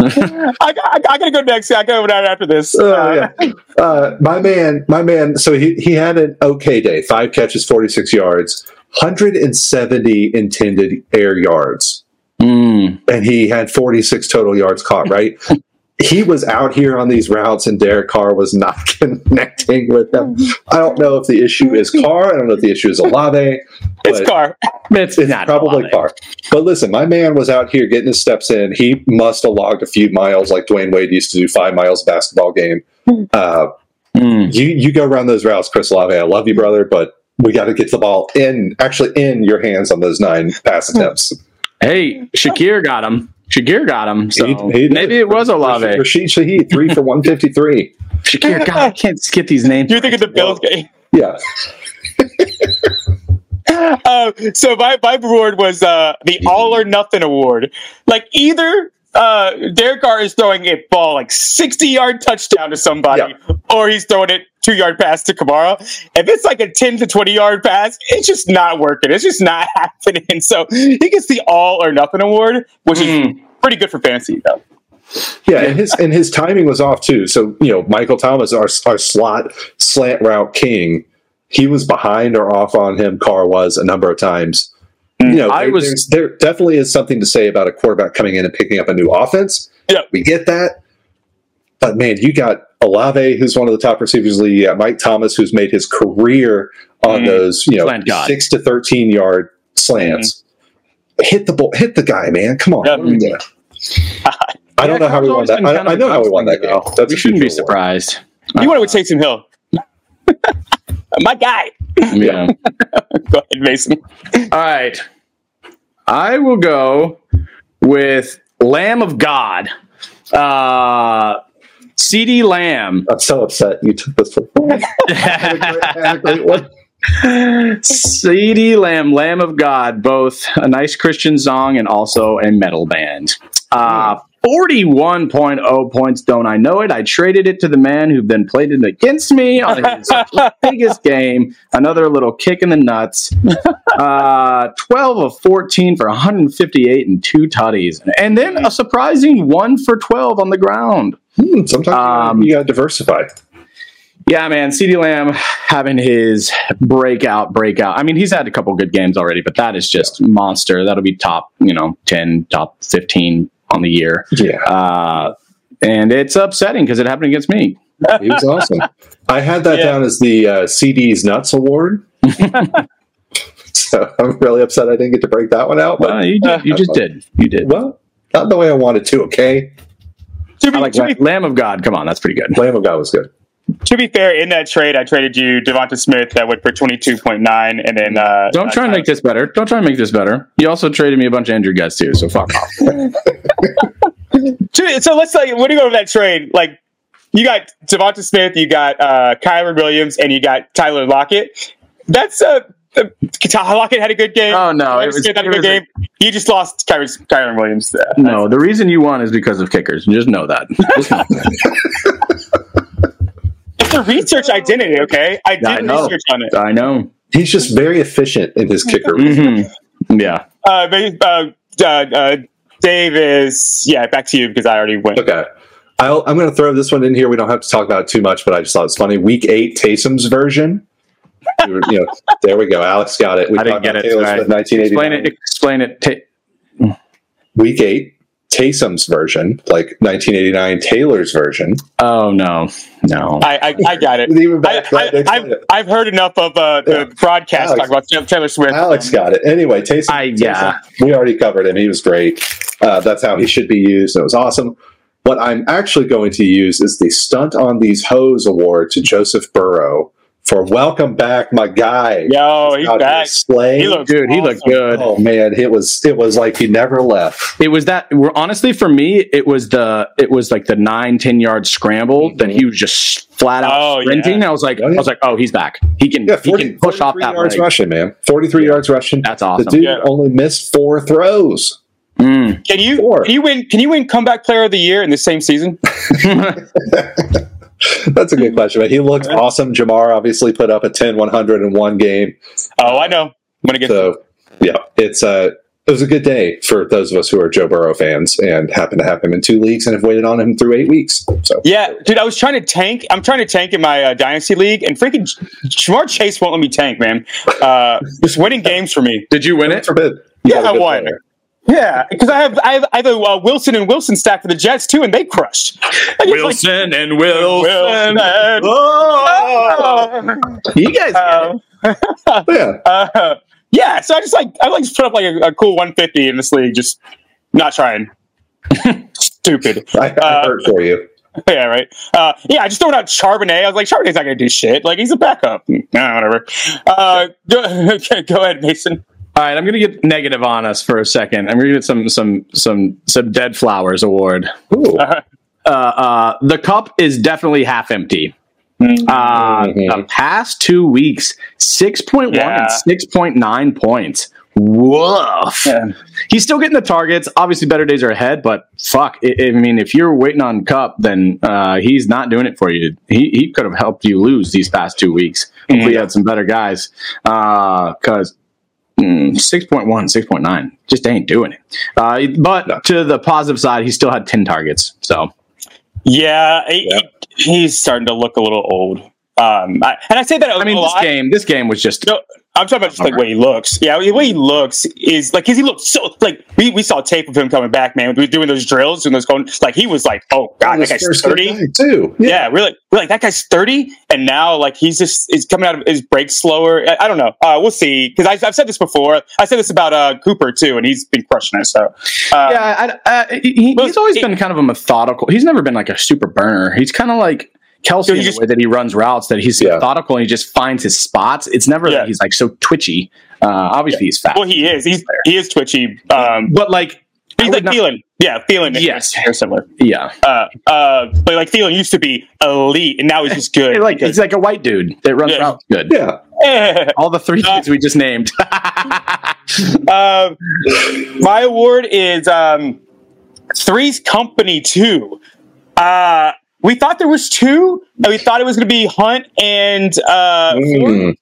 I, I, I gotta go next. I gotta go down after this. Oh, Uh, yeah. Uh, my man, my man. So he, he had an okay day. Five catches, 46 yards, 170 intended air yards. Mm. And he had 46 total yards caught, right? he was out here on these routes and Derek Carr was not connecting with them. I don't know if the issue is Carr. I don't know if the issue is Olave. it's but- Carr. It's, It's not probably Olave. Carr. But listen, my man was out here getting his steps in. He must have logged a few miles like Dwyane Wade used to do five miles basketball game. Uh, Mm. you you go around those routes, Chris Olave. I love you, brother, but we got to get the ball in, actually in your hands on those nine pass attempts. Hey, Shakir got him. Shakir got him. So He- he maybe it was Olave. Rashid Shaheed, three for 153. Shakir, God, I can't skip these names. You're thinking the Bills game. Yeah. uh, so my, my award was uh, the All or Nothing Award. Like either uh, Derek Carr is throwing a ball like 60 yard touchdown to somebody, or he's throwing it two yard pass to Kamara. If it's like a 10 to 20 yard pass, it's just not working. It's just not happening. So he gets the All or Nothing Award, which is pretty good for fantasy, though. Yeah, and his and his timing was off too. So you know, Michael Thomas, our our slot slant route king, he was behind or off on him. Carr was a number of times. Mm. You know, I there, was- there definitely is something to say about a quarterback coming in and picking up a new offense. Yeah. we get that. But man, you got Olave, who's one of the top receivers in the league. Mike Thomas, who's made his career on Mm. those you know six to thirteen yard slants. Mm-hmm. Hit the ball, hit the guy, man. Come on. Yeah. What are we doing? I don't know how we won that. I, I know how we won that game. That's we shouldn't be surprised. You to with Taysom Hill. My guy. Yeah. Go ahead, Mason. All right. I will go with Lamb of God. Uh CeeDee Lamb. I'm so upset you took this one. Had a great- had a great one. CeeDee Lamb, Lamb of God, both a nice Christian song and also a metal band. Uh, 41.0 points, don't I know it? I traded it to the man who then played it against me on his biggest game. Another little kick in the nuts. Uh, 12 of 14 for 158 and two tutties. And then a surprising 1 for 12 on the ground. Hmm, sometimes Um, you got to diversify. Yeah, man, CeeDee Lamb having his breakout, breakout. I mean, he's had a couple good games already, but that is just monster. That'll be top, you know, 10, top 15 on the year. Yeah, Uh, and it's upsetting because it happened against me. he was awesome. I had that Yeah. down as the uh, CD's Nuts Award. so I'm really upset I didn't get to break that one out. But Well, you, did, you just did. You did. well, not the way I wanted to. Okay, To I be, like to, be, Lamb, Lamb of God. Come on, that's pretty good. Lamb of God was good. to be fair, in that trade, I traded you Devonta Smith that went for 22.9, and then. Uh, Don't try and make this better. Don't try and make this better. You also traded me a bunch of injured guys too, so fuck off. So so let's say, when you go over that trade, like, you got Devonta Smith, you got uh, Kyren Williams, and you got Tyler Lockett. That's uh, uh, Lockett had a good game. Oh, no, Tyler it was- Smith had a good was a- game. you just lost Kyler, Kyren Williams. Uh, No, the reason you won is because of kickers. Just know that. Just know It's a research identity, okay? I did I know. research on it. I know. He's just very efficient in his kicker. hmm Yeah. Uh, but, uh, uh, uh, Dave is yeah. Back to you because I already went. Okay. I'll, I'm going to throw this one in here. We don't have to talk about it too much, but I just thought it's funny. Week eight, Taysom's version. We were- you know, there we go. Alex got it. We I didn't get about it. Taylor Right. Swift, 1989. Explain it. Explain it. Ta- Week eight, Taysom's version, like 1989 Taylor's version. oh no, no. I I, I got it. Even I, back, right, I, explain I've, it. I've heard enough of uh, the Yeah. broadcast Alex. talk about Taylor- Taylor Swift. Alex got it. Anyway, Taysom. I- yeah. Taysom, we already covered him. He was great. Uh, that's how he should be used. It was awesome. What I'm actually going to use is the Stunt on These Hoes Award to Joseph Burrow for Welcome Back, my guy. Yo, he's Out back. slaying. He looks Dude, he looked good. Oh man, it was it was like he never left. It was that. Honestly for me, it was the. It was like the nine ten yard scramble that he was just flat out Oh, sprinting. yeah. I was like, Oh, yeah. I was like, oh, he's back. He can. Yeah, he can push off 43 that yards leg. rushing, man. 43 yards rushing. That's awesome. The dude Yeah. only missed four throws. Mm. Can you Four. can you win can you win comeback player of the year in the same season? That's a good question, but he looked awesome. Ja'Marr obviously put up a 10 100 in one game. Oh, I know. I'm gonna get So, yeah, it's uh, it was a good day for those of us who are Joe Burrow fans and happen to have him in two leagues and have waited on him through eight weeks. So, Yeah, dude, I was trying to tank. I'm trying to tank in my uh, dynasty league, and freaking Ja'Marr Chase won't let me tank, man. Uh, just winning games for me. Did you win it? forbid. Yeah, I won. Yeah, because I have I have, I have a uh, Wilson and Wilson stack for the Jets too, and they crushed. Like, it's like- Wilson and Wilson. Wilson and- Oh! You guys. get Uh, it. Yeah, uh, yeah, so I just like I like just put up like a, a cool 150 in this league, just not trying. Stupid. I, I Uh, hurt for you. Yeah, right. Uh, yeah, I just throwing out Charbonnet. I was like, Charbonnet's not gonna do shit. Like he's a backup. Nah, whatever. Uh, go, okay, go ahead, Mason. All right, I'm gonna get negative on us for a second. I'm gonna get some some some some dead flowers award. Ooh. Uh, Uh, uh, the cup is definitely half empty. Uh, Mhm. The past two weeks, 6.1 Yeah. and 6.9 points. Woof. Yeah. He's still getting the targets. Obviously, better days are ahead, but fuck. I, I mean, if you're waiting on Kupp, then uh, he's not doing it for you. He, he could have helped you lose these past two weeks. Hopefully, you had some better guys. Because mm, 6.1, 6.9 just ain't doing it. Uh, but to the positive side, he still had 10 targets. So, Yeah, he- Yeah. he's starting to look a little old. Um, I, and I say that I mean, a this game, this game was just. No, I'm talking about just like the way he looks. Yeah, the way he looks is like because he looks so like we, we saw tape of him coming back, man. We were doing those drills and those going like he was like, oh god, that guy's first thirty. too. Yeah, really, we're like that guy's thirty, and now like he's just is coming out of his break slower. I, I don't know. Uh, we'll see because I've said this before. I said this about uh, Cooper too, and he's been crushing it. So uh, yeah, I, I, he, he's always it- been kind of a methodical. He's never been like a super burner. He's kind of like Kelce So in you the way that he runs routes. That he's Yeah. methodical and he just finds his spots. It's never Yeah. that he's like so twitchy. Uh, obviously, he's fast, well, he is. He's he is twitchy. Um, but like, he's like not- Thielen. Yeah, Thielen. Yes. they're similar. yeah, Uh, uh, but like Thielen used to be elite, and now he's just good. like he's like a white dude that runs Yeah. routes good. Yeah. like All the three Uh, things we just named. um, my award is um, Three's Company Two. Uh, we thought there was two, and we thought it was going to be Hunt and uh, Mm.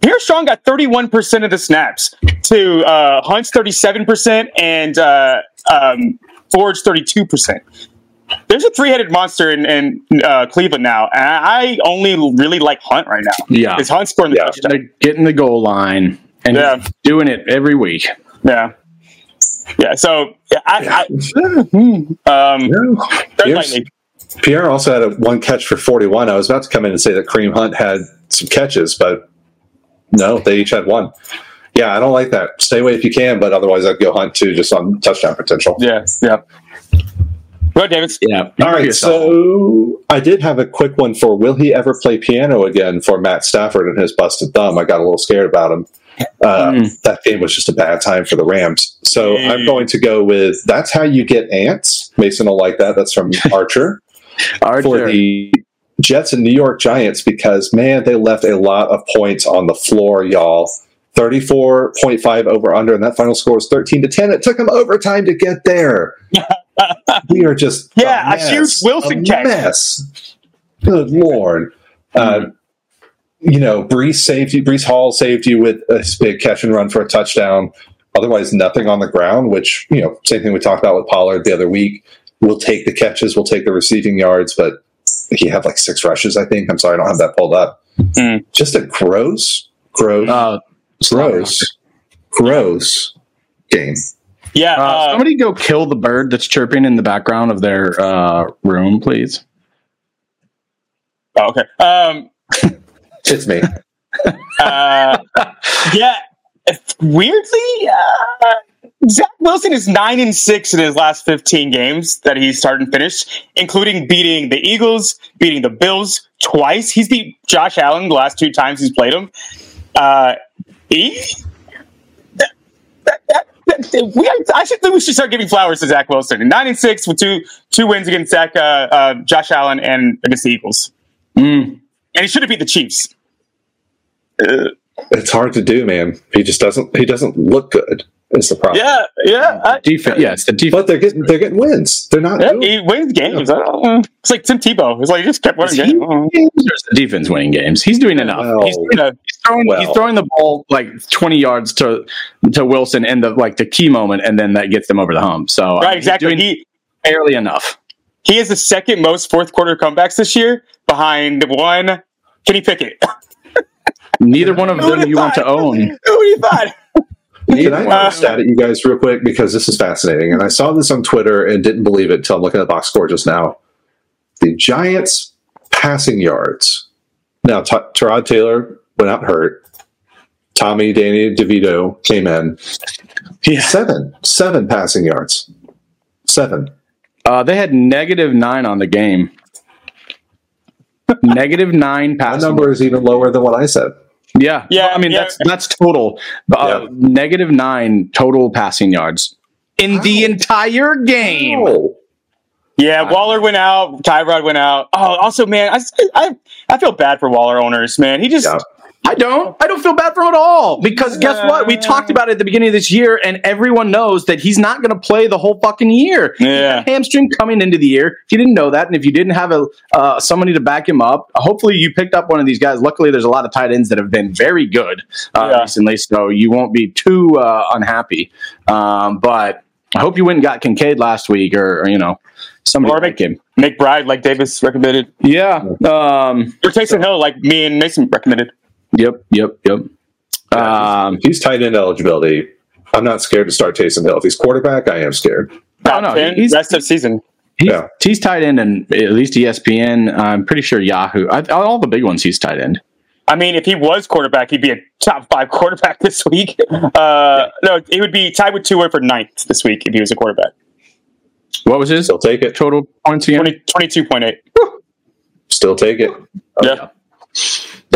Pierre Strong got 31% of the snaps to uh, Hunt's 37% and uh, um, Ford's 32%. There's a three-headed monster in, in uh, Cleveland now, and I only really like Hunt right now. yeah, Because Hunt's scoring the Yeah. touchdown. They're getting the goal line and Yeah. doing it every week. Yeah. Yeah, so yeah, I, I um, No. tread Pierce, lightly. Pierre also had a one catch for 41. I was about to come in and say that Kareem Hunt had some catches, but no, they each had one. Yeah, I don't like that. Stay away if you can, but otherwise I'd go Hunt too, just on touchdown potential. Yeah, yeah. Go, David. Yeah. All right, so I did have a quick one for will he ever play piano again for Matt Stafford and his busted thumb? I got a little scared about him. Uh, Mm. That game was just a bad time for the Rams. So Mm. I'm going to go with that's how you get ants. Mason will like that. That's from Archer for the Jets and New York Giants because man, they left a lot of points on the floor, y'all. 34.5 over under, and that final score was 13 to 10. It took them overtime to get there. we are just Yeah, a mess, huge Wilson a catch. mess. Good lord. Uh, you know, Breece saved you. Breece Hall saved you with a big catch and run for a touchdown. Otherwise, nothing on the ground. Which you know, same thing we talked about with Pollard the other week. We'll take the catches. We'll take the receiving yards, but he had like six rushes. I think. I'm sorry, I don't have that pulled up. Hmm. Just a gross, gross, Uh, gross, gross game. Yeah, Uh, uh, somebody go kill the bird that's chirping in the background of their uh, room, please. oh, okay. Um, It's me. uh, yeah, weirdly, uh, Zach Wilson is nine and six in his last fifteen games that he's started and finished, including beating the Eagles, beating the Bills twice. He's beat Josh Allen the last two times he's played him. Uh, he, that, that, that- we, I should think we should start giving flowers to Zach Wilson. Nine and six with two two wins against Zach, uh, uh, Josh Allen and against the Eagles, Mm. and he should have beat the Chiefs. Uh, It's hard to do, man. He just doesn't. He doesn't look good. Is the problem? yeah, yeah. I, Defense, yes, the defense. But they're getting they're getting wins. They're not. Yeah, doing- he wins games. I don't. It's like Tim Tebow. It's like he just kept winning games. I don't know. games the defense winning games? He's doing enough. Well, he's, You know, he's throwing. well. he's throwing the ball like twenty yards to to Wilson in the like the key moment, and then that gets them over the hump. So I mean, right, he's exactly. doing He barely enough. he is the second most fourth quarter comebacks this year, behind one Kenny Pickett. Neither one of them you want to own. Who do you thought? Can I a stat at you guys real quick because this is fascinating, and I saw this on Twitter and didn't believe it until I'm looking at the box score just now. The Giants passing yards. Now, T- Tyrod Taylor went out hurt. Tommy Danny DeVito came in. Yeah. Seven, seven passing yards. Seven. Uh, they had negative nine on the game. negative nine That passing. number is even lower than what I said. Yeah, Yeah, Well, I mean yeah. that's that's total. Uh, Yeah. Negative nine total passing yards in the entire game. Yeah, Waller went out. Tyrod went out. Oh, also, man, I, I I feel bad for Waller owners, man. He just Yeah. I don't. I don't feel bad for him at all because guess what? We talked about it at the beginning of this year, and everyone knows that he's not going to play the whole fucking year. Yeah. hamstring coming into the year. If you didn't know that, and if you didn't have a uh, somebody to back him up, hopefully you picked up one of these guys. Luckily, there's a lot of tight ends that have been very good uh, Yeah. recently, so you won't be too uh, unhappy. Um, but I hope you went and got Kincaid last week, or, or, you know somebody Or like him. McBride, like Davis recommended, Yeah. Um, or Taysom Hill, like me and Mason recommended. Yep. Yep. Yep. Um, if he's tight end eligibility, I'm not scared to start Taysom Hill. If he's quarterback, I am scared. No, no, he's- rest of season. He's, Yeah. he's tight end and at least ESPN. I'm pretty sure Yahoo. I, all the big ones, he's tight end. I mean, if he was quarterback, he'd be a top five quarterback this week. Uh, No, he would be tied with Tua for ninth this week if he was a quarterback. What was his Still take it. total points again? 20, 22.8. Still take it. yeah.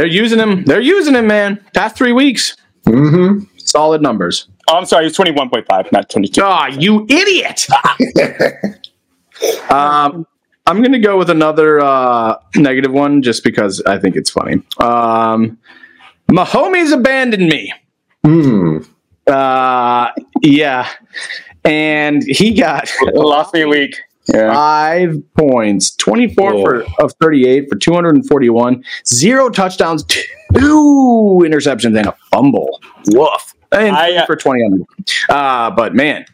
They're using him. They're using him, man. Past three weeks, Mm-hmm. solid numbers. Oh, I'm sorry, he was 21.5, not 22. Ah, you idiot! um, I'm going to go with another uh, negative one just because I think it's funny. Um, my homies abandoned me. Hmm. Uh, yeah, and he got Lost me a week. Yeah. five points, 24 Whoa. for, of 38 for 241, zero touchdowns, two interceptions, and a fumble. Woof. And I, uh, for 20 on uh, but man,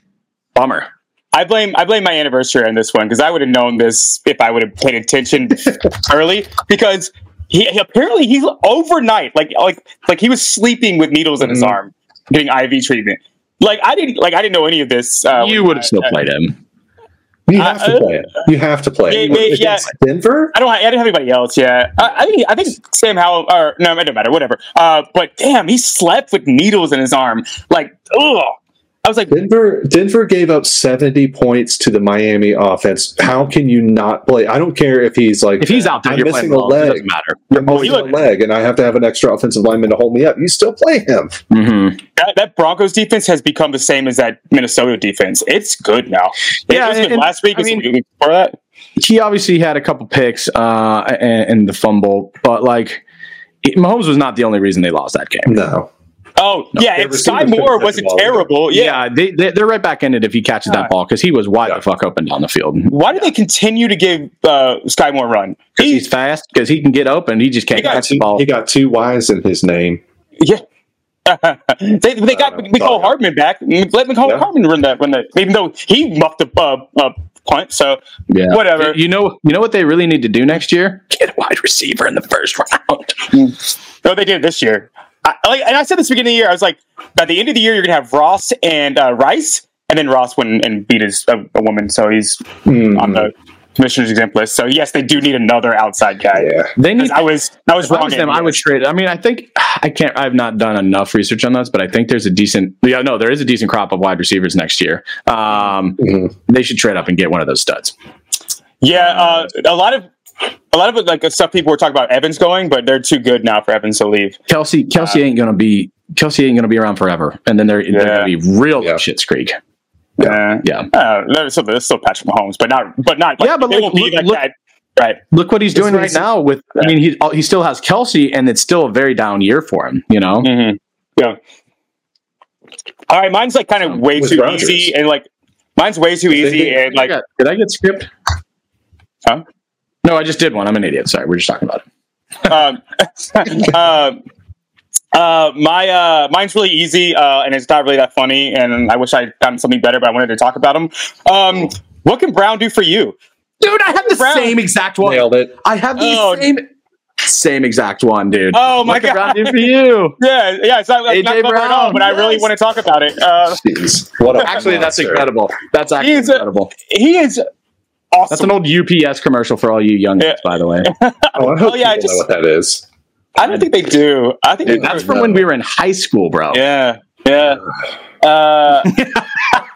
bummer. I blame I blame my anniversary on this one because I would have known this if I would have paid attention early because he, he- apparently he's overnight like like like he was sleeping with needles in his Mhm. arm getting IV treatment. Like I didn't like I didn't know any of this. Uh, you would have still uh, played him. You have Uh, to play it. You have to play it. Yeah, yeah, yeah. Against Denver? I don't. I didn't have anybody else. Yeah, I, I think. I think Sam Howell. Or no, it doesn't matter. Whatever. Uh, but damn, he slept with needles in his arm. Like, ugh. I was like, Denver Denver gave up 70 points to the Miami offense. How can you not play? I don't care if he's like If he's out there, I'm you're missing playing a well. It leg. doesn't matter. You're missing he a leg and I have to have an extra offensive lineman to hold me up. You still play him. Mm-hmm. that, that Broncos defense has become the same as that Minnesota defense. It's good now. Yeah, it was good and- last week. I was mean- week before that. He obviously had a couple picks uh, and, and the fumble, but like it- Mahomes was not the only reason they lost that game. No. Oh yeah, their and Skyy Moore wasn't the ball either. terrible. Yeah. Yeah, they, they they're right back in it if he catches Yeah. that ball because he was wide Yeah. the fuck open down the field. Why do they continue to give uh, Skyy Moore run? Because he's fast, because he can get open. He just can't He got catch the ball. He got two Y's in his name. Yeah. they they got Uh, Mecole oh. Hardman back. Let Mecole Yeah. Hardman run that run that, even though he muffed a uh, uh, punt. So Yeah. whatever. You know, you know what they really need to do next year? Get a wide receiver in the first round. No, they did this year. I, like, and I said this beginning of the year. I was like, by the end of the year, you're gonna have Ross and uh, Rice, and then Ross went and beat his a, a woman, so he's Hmm. on the commissioner's exempt list. So yes, they do need another outside guy. Yeah. They need. I was I was If I wrong. was them, I would this. trade. I mean, I think I can't. I've not done enough research on this, but I think there's a decent. Yeah, no, there is a decent crop of wide receivers next year. Um, Mhm. they should trade up and get one of those studs. Yeah, uh, a lot of a lot of it, like stuff people were talking about Evans going, but they're too good now for Evans to leave. Kelce, Kelce ain't gonna be. Kelce ain't gonna be around forever, and then they're, they're gonna be real Yeah. shit streak. Yeah, Yeah. uh, there's still, there's still Patrick Mahomes, but not, but not. Yeah, but like, won't be look- like look- that. Right. Look what he's This doing right is- now. With I mean, he he still has Kelce, and it's still a very down year for him. You know. hmm Yeah. All right, mine's like kind of way too Rodgers. easy, and like mine's way too easy, Thinking- and like Did I get- did I get skipped? Huh? No, I just did one. I'm an idiot. Sorry, we're just talking about it. um, um, uh, my uh, mine's really easy, uh, and it's not really that funny. And I wish I'd gotten something better, but I wanted to talk about them. Um, what can Brown do for you? Dude, I have the Brown. same exact one. Nailed it. I have the Oh. same same exact one, dude. Oh my What can Brown god! do for you. Yeah, yeah, it's not, it's not AJ clever at all, Brown, but I really want to talk about it. Uh, Jeez. What a Actually, that's incredible. That's actually He's incredible. he is That's an old UPS commercial for all you young Yeah. kids, by the way. Oh, I hope Oh, yeah, I just- know what that is. I don't think they do. I think Dude, that's do. from when we were in high school, bro. Yeah, yeah. Uh,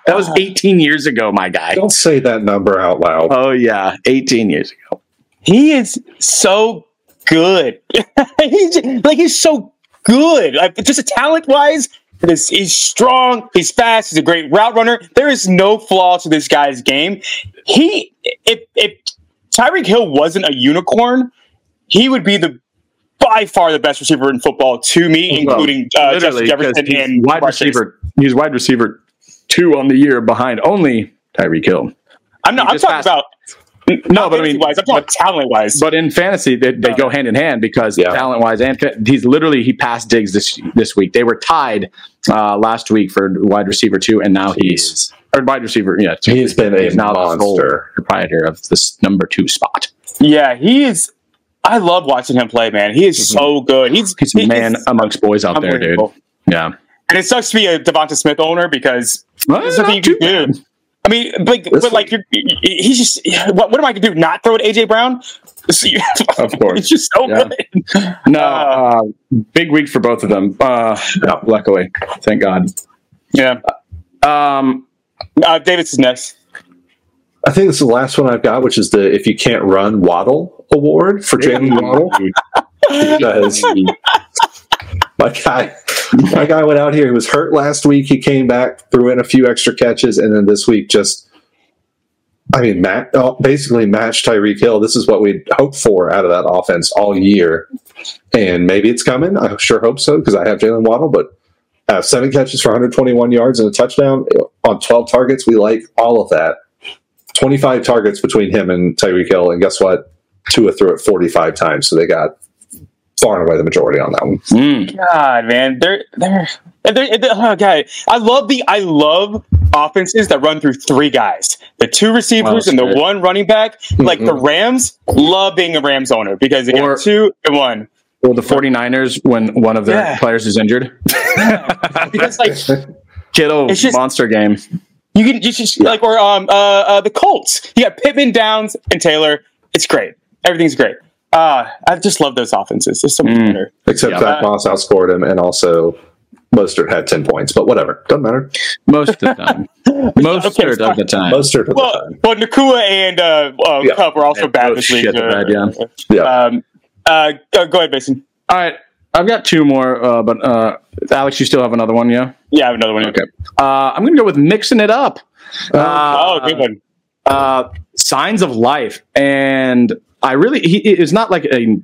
That was 18 years ago, my guy. Don't say that number out loud. Oh yeah, 18 years ago. he is so good. he's like he's so good. Like just talent wise, he's, he's strong. He's fast. He's a great route runner. There is no flaw to this guy's game. He if if Tyreek Hill wasn't a unicorn, he would be the by far the best receiver in football to me, Well, including uh, Justin Jefferson he's and wide Mark Chase. receiver. He's wide receiver two on the year behind only Tyreek Hill. I'm not. he I'm talking passed- about No, but I mean, wise. I'm talking talent wise. But in fantasy, they, they go hand in hand because Yeah. talent wise, and he's literally he passed Diggs this this week. They were tied uh, last week for wide receiver two, and now he's or wide receiver. Yeah, two. He's been a He's now the monster. proprietor of this number two spot. yeah, he is. I love watching him play, man. He is so good. He's He's he a man is amongst boys out there, dude. Yeah, And it sucks to be a Devonta Smith owner because Well, there's nothing you can do. I mean, but, This but like you're, he's just what, what am I gonna do? Not throw at AJ Brown? Of course. he's just so Yeah. good. no, Uh, uh, big week for both of them. Uh, luckily, thank God. Yeah, Um, uh, Davis is next. I think this is the last one I've got, which is the If You Can't Run Waddle Award for Jaylen Waddle. Because my guy, my guy went out here. He was hurt last week. He came back, threw in a few extra catches, and then this week just, I mean, Matt, oh, basically matched Tyreek Hill. This is what we'd hoped for out of that offense all year, and maybe it's coming. I sure hope so because I have Jaylen Waddle, but. Uh, seven catches for 121 yards and a touchdown on 12 targets. We like all of that. 25 targets between him and Tyreek Hill, and guess what? Tua threw it 45 times, so they got far and away the majority on that one. mm, God, man, they're they're, they're, they're oh, God. I love the I love offenses that run through three guys, the two receivers Well, and the good. one running back. Like the Rams, love being a Rams owner because they Or- got two and one. or the 49ers when one of their Yeah. players is injured. Because like Kittle just- monster game. you can you just like or um uh, uh the Colts. You got Pittman, Downs, and Taylor. It's great. Everything's great. Uh I just love those offenses. They're so much Mm. better. Except Yeah. Zach Moss outscored him, and also Mostert had 10 points, but whatever. Doesn't matter. Most of the time. Most Okay, of the time. Mostert at Well, the time. well, Nacua and uh, uh Yeah. Kupp were also Yeah, bad this week. uh, bed, yeah. Yeah. Um, uh, go, go ahead, Mason. All right. I've got two more, uh, but uh, Alex, you still have another one, yeah? Yeah, I have another one. Okay. Uh, I'm going to go with mixing it up. Uh, Oh, good one. uh, signs of life, and I really he it's not like a,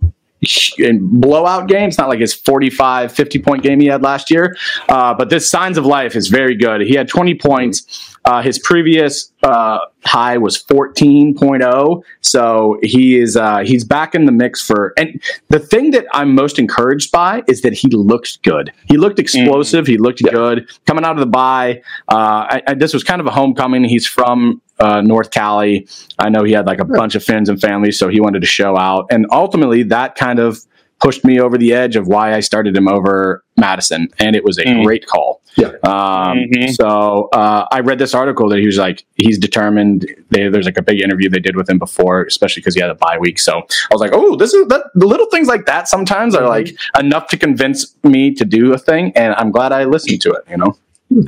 a blowout game. It's not like his 45, 50 point game he had last year. Uh, but this signs of life is very good. He had 20 points. Uh, his previous uh, high was 14.0. So he is uh, he's back in the mix for. And the thing that I'm most encouraged by is that he looked good. He looked explosive. He looked good coming out of the bye. Uh, I, I, this was kind of a homecoming. He's from uh, North Cali. I know he had like a bunch of friends and family, so he wanted to show out. And ultimately, that kind of pushed me over the edge of why I started him over Madison, and it was a Mm. great call. Yeah. Um, Mhm. So uh, I read this article that he was like, he's determined. They, there's like a big interview they did with him before, especially because he had a bye week. So I was like, oh, this is that. The little things like that sometimes are like enough to convince me to do a thing, and I'm glad I listened to it. You know,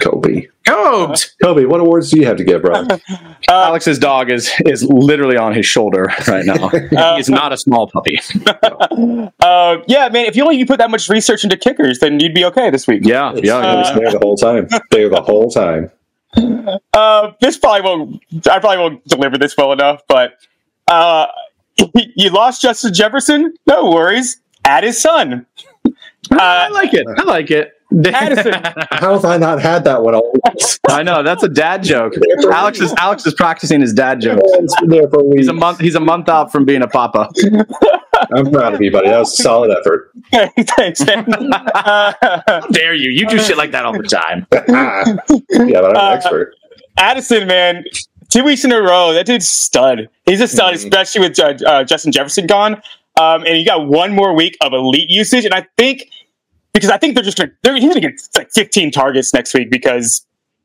Kobe. Cobes. Kobe, what awards do you have to give, bro? Uh, Alex's dog is is literally on his shoulder right now. he is not a small puppy. uh, yeah, man. If you only you put that much research into kickers, then you'd be okay this week. Yeah, yeah, I was there the whole time. There the whole time. Uh, this probably won't. I probably won't deliver this well enough, but uh, you lost Justin Jefferson. No worries. Add his son. I Uh, like it. I like it. Addison. How have I not had that one? I know that's a dad joke. Alex is Alex is practicing his dad joke. It's been there for a week. He's a month. He's a month out from being a papa. I'm proud of you, buddy. That was a solid effort. Thanks, man. Uh, How dare you? You do shit like that all the time. yeah, but I'm Uh, an expert. Addison, man, two weeks in a row. That dude's stud. He's a stud, Mhm. especially with uh, uh, Justin Jefferson gone. Um, and you got one more week of elite usage, and I think because I think they're just gonna they're, he's gonna get like 15 targets next week because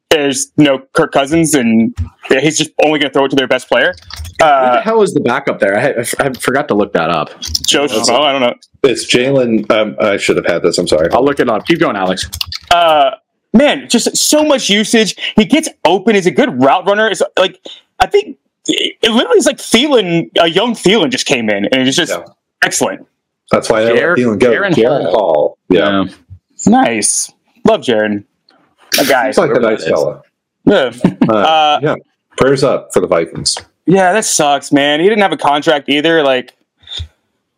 there's no Kirk Cousins, and he's just only gonna throw it to their best player, Who the uh, hell is the backup there? I, had, I forgot to look that up. Joe Schmo. I don't know. It's Jalen. Um, I should have had this. I'm sorry. I'll look it up. Keep going, Alex. uh, man, just so much usage. He gets open. He's a good route runner. It's like I think it, it literally is like Thielen, a young Thielen just came in, and it's just Yeah. excellent. That's why they're Jared- feeling good. Jaren Jaren Hall. Hall. Yeah. Nice, love Jaren. A guy. He's like a nice that is. fella. Yeah. Uh, Uh, yeah. Prayers up for the Vikings. yeah, that sucks, man. He didn't have a contract either. Like,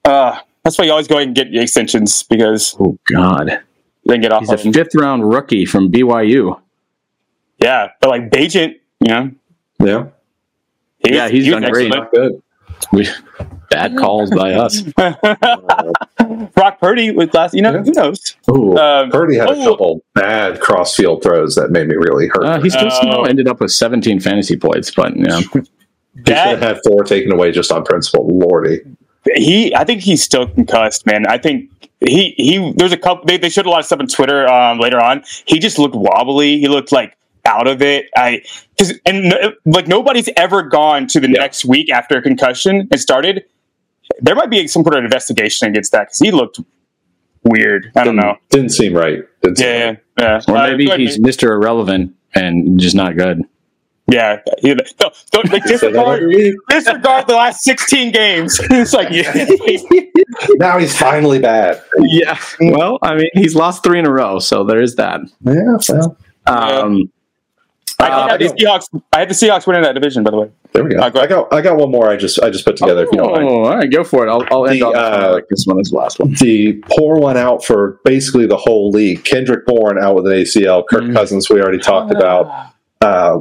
Uh, that's why you always go ahead and get your extensions because Oh God, then get off. he's a of them. fifth round rookie from BYU. Yeah, but like Bagent, you know, Yeah, he Yeah, was- he's he was done great. good. We, bad calls by us. Brock Purdy was last. You know, Yeah. who knows? Ooh, Um, Purdy had a oh. couple bad crossfield throws that made me really hurt. Uh, he still somehow ended up with 17 fantasy points, but yeah, he should have had four taken away just on principle. Lordy. he, I think he's still concussed, man. I think he he. There's a couple. They, they showed a lot of stuff on Twitter um, later on. He just looked wobbly. He looked like out of it. I because and no, like nobody's ever gone to the Yeah. next week after a concussion and started. There might be some sort of investigation against that because he looked weird. I don't Didn't- know. Didn't seem right. Didn't seem Yeah, right. yeah, yeah. or Uh, maybe go ahead, he's Nate. Mr. Irrelevant and just not good. yeah. He, no, don't, like, disregard, disregard the last 16 games. it's like yeah. now he's finally bad. Yeah, well, I mean, he's lost three in a row, so there is that. Yeah, well, Um, I, Uh, the Seahawks. I had the Seahawks winning that division, by the way. there we go. Uh, go I got I got one more. I just I just put together. if you don't mind. oh, all right, go for it. I'll, I'll end The, on this one. I uh, like this one as the last one. the poor one out for basically the whole league. Kendrick Bourne out with an ACL. Kirk Mhm. Cousins we already talked about. Uh,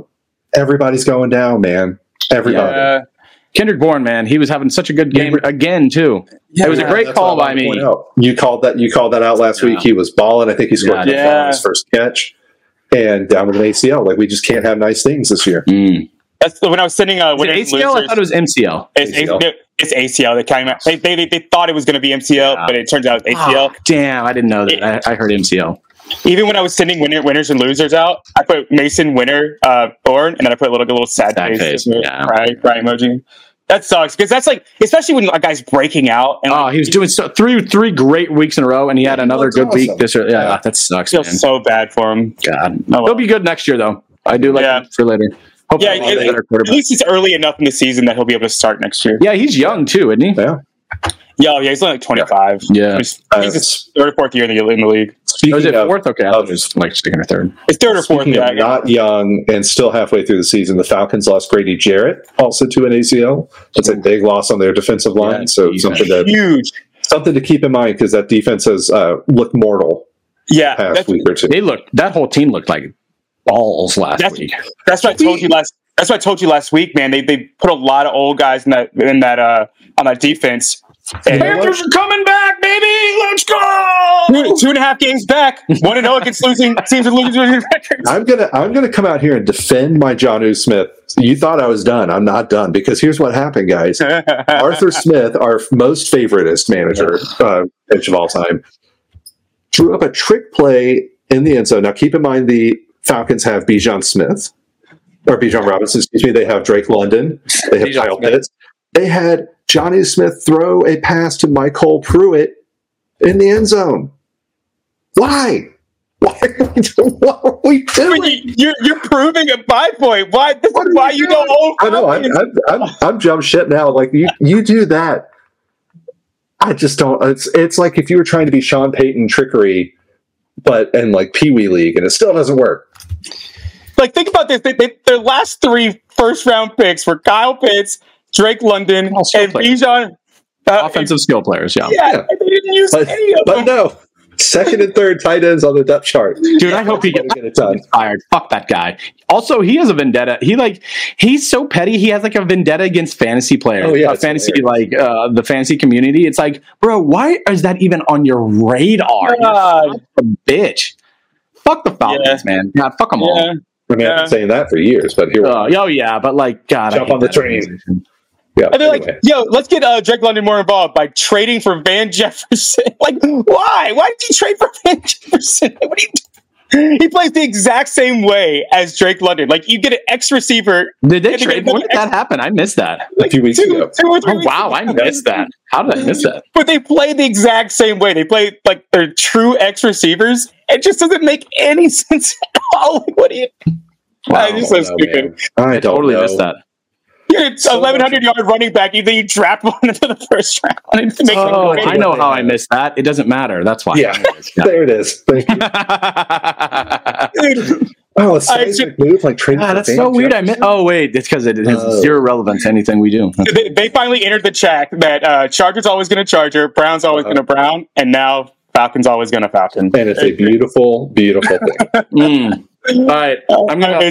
everybody's going down, man. Everybody. Yeah. Kendrick Bourne, man, he was having such a good game again too. it was a great call by me. You called that. You called that out last Yeah. week. He was balling. I think he scored Yeah. a his first catch. And down with an ACL. Like we just can't have nice things this year. Mm. That's when I was sending uh, Is it winners and ACL? I thought it was MCL. It's, ACL. it's, it's ACL. They came out. They, they, they, they thought it was going to be MCL, Yeah. but it turns out it's ACL. Oh, damn, I didn't know that. I, I heard MCL. Even when I was sending winner, winners and losers out, I put Mason winner uh, Bourne, and then I put a little, a little sad, Sad face, face, yeah. cry, cry emoji. That sucks because that's like, especially when a guy's breaking out and Oh, he was doing so three three great weeks in a row, and he had another looks good week this year. Yeah, Yeah. that sucks, feels man. so bad for him. God, well. he'll be good next year, though. I do like Yeah. him for later. Hopefully, Yeah, he'll it- better At least it's early enough in the season that he'll be able to start next year. Yeah, he's young too, isn't he? Yeah. Yeah, yeah, he's only like 25. Yeah. He's, Uh, he's his third or fourth year in the, in the league. Is Speaking it of, fourth? Okay, I of- thought it was like second or third. It's third or fourth. Yeah, of not young and still halfway through the season, the Falcons lost Grady Jarrett also to an ACL. That's a big loss on their defensive line. Yeah, so defense. something to huge. something to keep in mind because that defense has uh, looked mortal Yeah, past week or two. They looked. That whole team looked like balls last That's- week. that's what I told you last. That's what I told you last week, man. They they put a lot of old guys in that in that uh on that defense. And Panthers are coming back, baby. Let's go. two, two and a half games back, one and zero against losing teams with losing records. I'm gonna I'm gonna come out here and defend my Jonnu Smith. You thought I was done. I'm not done because here's what happened, guys. Arthur Smith, our most favoritist manager uh, pitch of all time, drew up a trick play in the end zone. Now, keep in mind the Falcons have Bijan Smith or Bijan Robinson. Excuse me. They have Drake London. They have Kyle Pitts. They had Jonnu Smith throw a pass to MyCole Pruitt in the end zone. Why? Why are we doing? What are we doing? You, you're you're proving a buy point. Why? This What is why you you don't own. I know. I'm, I'm, I'm, I'm jump shit now. Like you, you do that. I just don't. It's it's like if you were trying to be Sean Payton trickery, but and like Pee Wee League, and it still doesn't work. Like think about this. They, they, their last three first round picks were Kyle Pitts, Drake London, All skill and. Bijan. Uh, Offensive skill players, yeah. Yeah, Yeah. they didn't use But, any of but them. no, second and third tight ends on the depth chart. Dude, I hope he gets get it done. fired. Fuck that guy. Also, he has a vendetta. He like he's so petty. He has like a vendetta against fantasy players. Oh, yeah, uh, fantasy hilarious. like uh, the fantasy community. It's like, bro, why is that even on your radar? You're God. such a bitch. Fuck the Falcons, man. Yeah, fuck them all. I mean, I've been saying that for years, but here Uh, oh yeah, but like God, I Jump hate on the train. organization. Yeah. And they're like, anyway. yo, let's get uh, Drake London more involved by trading for Van Jefferson. like, why? Why did you trade for Van Jefferson? What do you do? He plays the exact same way as Drake London. Like, you get an X receiver Did they trade? When did that happen? I missed that. like, a few weeks two, ago. two or three Oh weeks wow, ago. I missed that. How did I miss that? But they play the exact same way. They play like they're true X receivers. It just doesn't make any sense at all. Like, what do you? Wow, I just so stupid. man. I totally know. missed that. You're So eleven hundred yard running back. You then you draft one into the first round. And it makes Oh, it I know how I missed that. It doesn't matter. That's why. Yeah, there it is. Thank you. Dude, Oh, a I seismic move like trading. Ah, that's so weird. I Jefferson? meant. Oh wait, it's because it has Oh. zero relevance to anything we do. They, they finally entered the chat that uh, Chargers always going to Charger, Brown's always Uh-huh. going to Brown, and now Falcons always going to Falcon. And it's a beautiful, beautiful thing. Mm. All right, I'm gonna.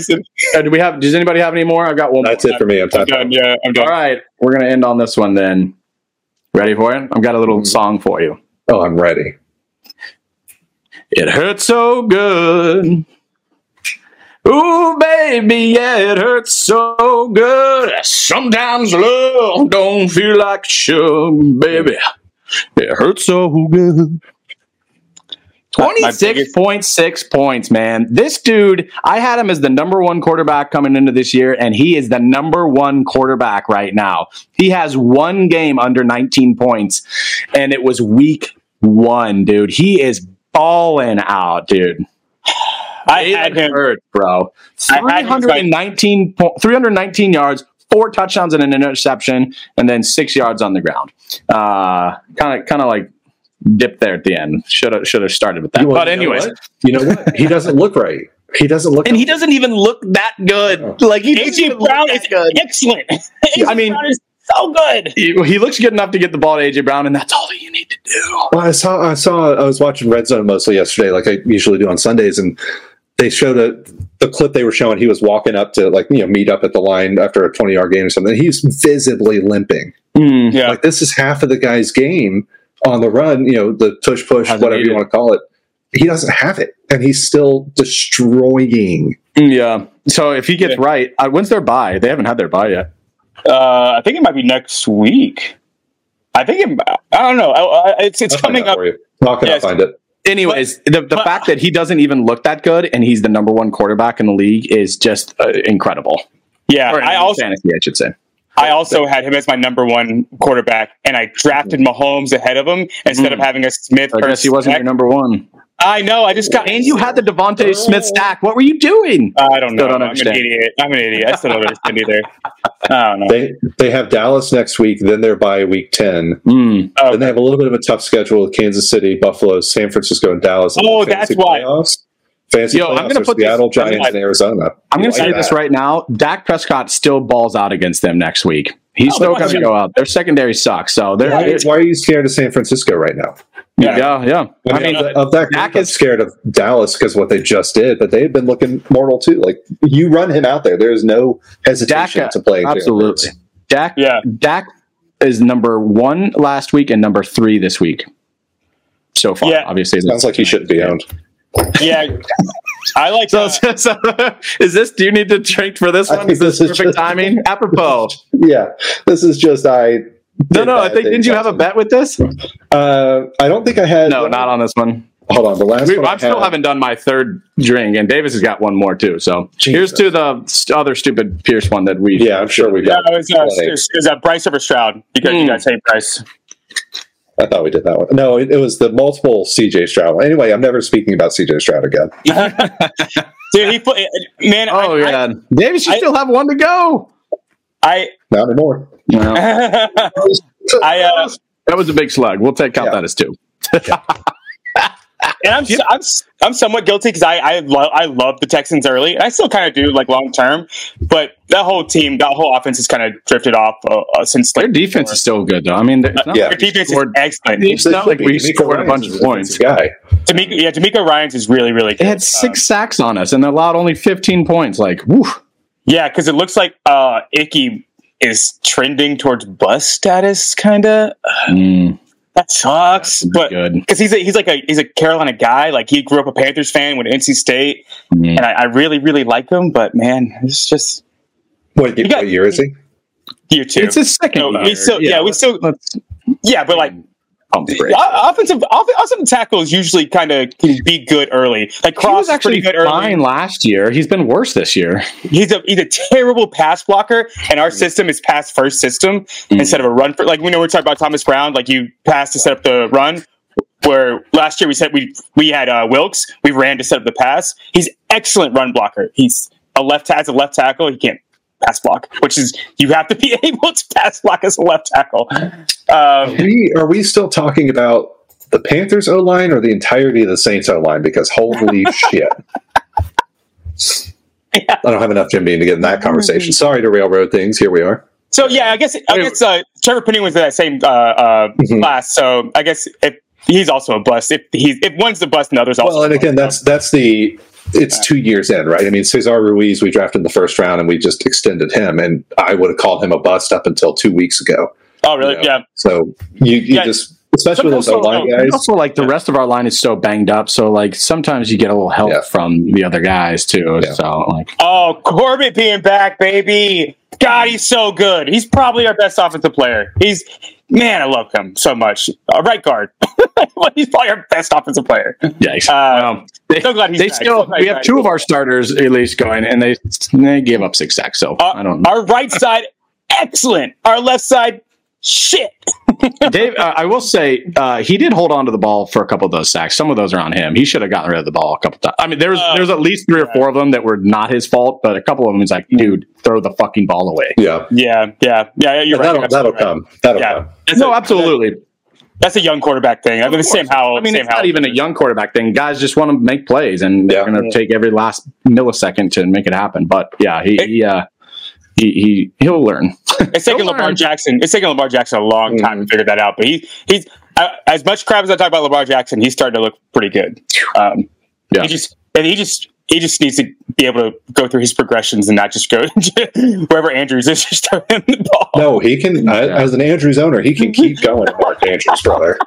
Uh, do we have? Does anybody have any more? I've got one. That's more. it for me. I'm I'm done. Yeah, I'm done. All right, we're gonna end on this one then. Ready for it? I've got a little Mhm. song for you. Oh, I'm ready. It hurts so good. Ooh, baby, yeah, it hurts so good. Sometimes love don't feel like it should, baby. It hurts so good. My- my biggest- 26.6 points, man. This dude, I had him as the number one quarterback coming into this year, and he is the number one quarterback right now. He has one game under 19 points, and it was week one, dude. He is balling out, dude. I had Jalen him. Bro. I had him as my- 319, po- 319 yards, four touchdowns and an interception, and then six yards on the ground. Uh, kind of, kind of like dipped there at the end. Should have, should have started with that. You know but what? anyways, you know what? He doesn't look right. He doesn't look. and he doesn't even look that good. Like he AJ Brown that is good. excellent. I mean- Brown is so good. He, he looks good enough to get the ball to AJ Brown, and that's all that you need to do. Well, I saw. I saw. I was watching Red Zone mostly yesterday, like I usually do on Sundays, and they showed a the clip they were showing. He was walking up to like you know meet up at the line after a twenty yard game or something. He's visibly limping. Mm. Yeah. Like this is half of the guy's game on the run. You know the tush push, Hasn't whatever you want to call it. He doesn't have it, and he's still destroying. Yeah. So if he gets Yeah. right, uh, when's their bye? They haven't had their bye yet. Uh, I think it might be next week. I think it, I don't know. I, I, it's it's I'll coming up. for you. I'll, I'll Yes. find it. Anyways, the, the but- fact that he doesn't even look that good and he's the number one quarterback in the league is just uh, incredible. Yeah, Or in I also fantasy, I should say. I also had him as my number one quarterback, and I drafted Mahomes ahead of him instead Mm. of having a Smith. I guess he wasn't stack. your number one. I know. I just got. And you had the DeVonta Smith stack. What were you doing? I don't know. Don't I'm understand. an idiot. I'm an idiot. I still don't understand either. I don't know. They they have Dallas next week. Then they're by week ten. Mm. Oh, Then they have a little bit of a tough schedule with Kansas City, Buffalo, San Francisco, and Dallas. Oh, that's why. Playoffs. Fancy Yo, I'm gonna put this- Seattle I'm Giants gonna- Arizona. I'm going You to say like this right now. Dak Prescott still balls out against them next week. He's Oh, still going to go out. Their secondary sucks. So they're, Why, why are you scared of San Francisco right now? yeah, yeah. yeah. I I mean, mean, of, of that, Dak I'm is- scared of Dallas because what they just did, but they've been looking mortal too. Like you run him out there, there's no hesitation Dak, to play. Absolutely. Hurts. Dak, Yeah. Dak is number one last week and number three this week. So far, Yeah. obviously. Sounds like he shouldn't be owned. Yeah. I like. So, uh, so, is this? Do you need to drink for this I one? Is this this is perfect just- timing? Apropos. Yeah, this is just I. No, did no. I think didn't you have a bet with this? Uh, I don't think I had. No, not on this one. Hold on, the last We, one. I I'm still had- haven't done my third drink, and Davis has got one more too. So here's to the st- other stupid Pierce one that we. Yeah, I'm sure we yeah, got. it was, uh, plenty. it was, it was uh, Bryce over Stroud because you Hmm. guys hate Bryce. I thought we did that one. No, it, it was the multiple CJ Stroud. one. Anyway, I'm never speaking about CJ Stroud again. Dude, he put man. Oh I, yeah, Davis, you I- still have one to go. I, Not anymore. Well, I, I uh, that was a big slug. We'll take count Yeah. that as two. And I'm I'm I'm somewhat guilty because I I love I love the Texans early, and I still kind of do like long term. But that whole team, that whole offense has kind of drifted off uh, uh, since Their like defense is still good though. I mean, it's not Yeah. their defense is scored- excellent. It's not like we DeMeco scored a bunch of points. Guy. DeMeco, yeah, DeMeco Ryans is really really They had six sacks on us and they allowed only 15 points. Like, woo. Yeah, because it looks like uh Icky is trending towards bust status, kind of. Mm, That sucks, that's but because he's a, he's like a he's a Carolina guy. Like he grew up a Panthers fan, went to NC State, Mm. and I, I really really like him. But man, it's just What, You got- what year is he? year two. It's his second No, year. we still- yeah, we still- yeah, but like pump the brakes. offensive off, offensive tackles usually kind of can be good early. Like He Cross was actually pretty good fine early. last year. He's been worse this year. He's a he's a terrible pass blocker, and our system is pass first system Mm. instead of a run. For, like we know we're talking about Thomas Brown. Like you pass to set up the run. Where last year we said we we had uh, Wilks, we ran to set up the pass. He's excellent run blocker. He's a left as a left tackle. He can't pass block, which is you have to be able to pass block as a left tackle. Um, We, are we still talking about the Panthers O line or the entirety of the Saints O line? Because holy shit. I don't have enough Jim Beam to get in that conversation. Mm-hmm. Sorry to railroad things. Here we are. So yeah, I guess I guess uh, Trevor Penning was in that same uh, uh, Mhm. class. So I guess if he's also a bust, if he's if one's a bust and the other's also. Well, and again, that's that's the it's two years in, right? I mean, Cesar Ruiz, we drafted in the first round, and we just extended him, and I would have called him a bust up until two weeks ago. oh really? you know. Yeah. So you, you Yeah. just, especially with those also- line guys, also, like the rest of our line is so banged up, so like sometimes you get a little help Yeah. from the other guys too. Yeah. So like, Oh, Corbett being back, baby. God, he's so good. He's probably our best offensive player. He's man, I love him so much. Uh, right guard. he's probably our best offensive player. yikes. Uh, they, so glad he's they back. still So we have back. two of our starters at least going, and they they gave up six sacks. So Uh, I don't know. Our right side, excellent. Our left side, shit. Dave, uh, I will say uh, he did hold on to the ball for a couple of those sacks. Some of those are on him. He should have gotten rid of the ball a couple times. I mean, there's Uh, there's at least three or four of them that were not his fault, but a couple of them is like, dude, throw the fucking ball away. yeah, Yeah, yeah, yeah. You're right. that'll, that'll right. come. That'll Yeah. come. That's No, a- absolutely. That's a young quarterback thing. I mean, the same how. I mean, same it's how. not even a young quarterback thing. Guys just want to make plays, and they're Yeah. going to take every last millisecond to make it happen. But yeah, he he uh, he, he he'll learn. It's taken Go Lamar learn. Jackson. It's taken Lamar Jackson a long time Mhm. to figure that out. But he he's uh, as much crap as I talk about Lamar Jackson, he's starting to look pretty good. Um, Yeah. He just and he just he just needs to be able to go through his progressions and not just go wherever Andrews is just throw him the ball. No, he can. I as an Andrews owner, he can keep going. Mark Andrews, brother,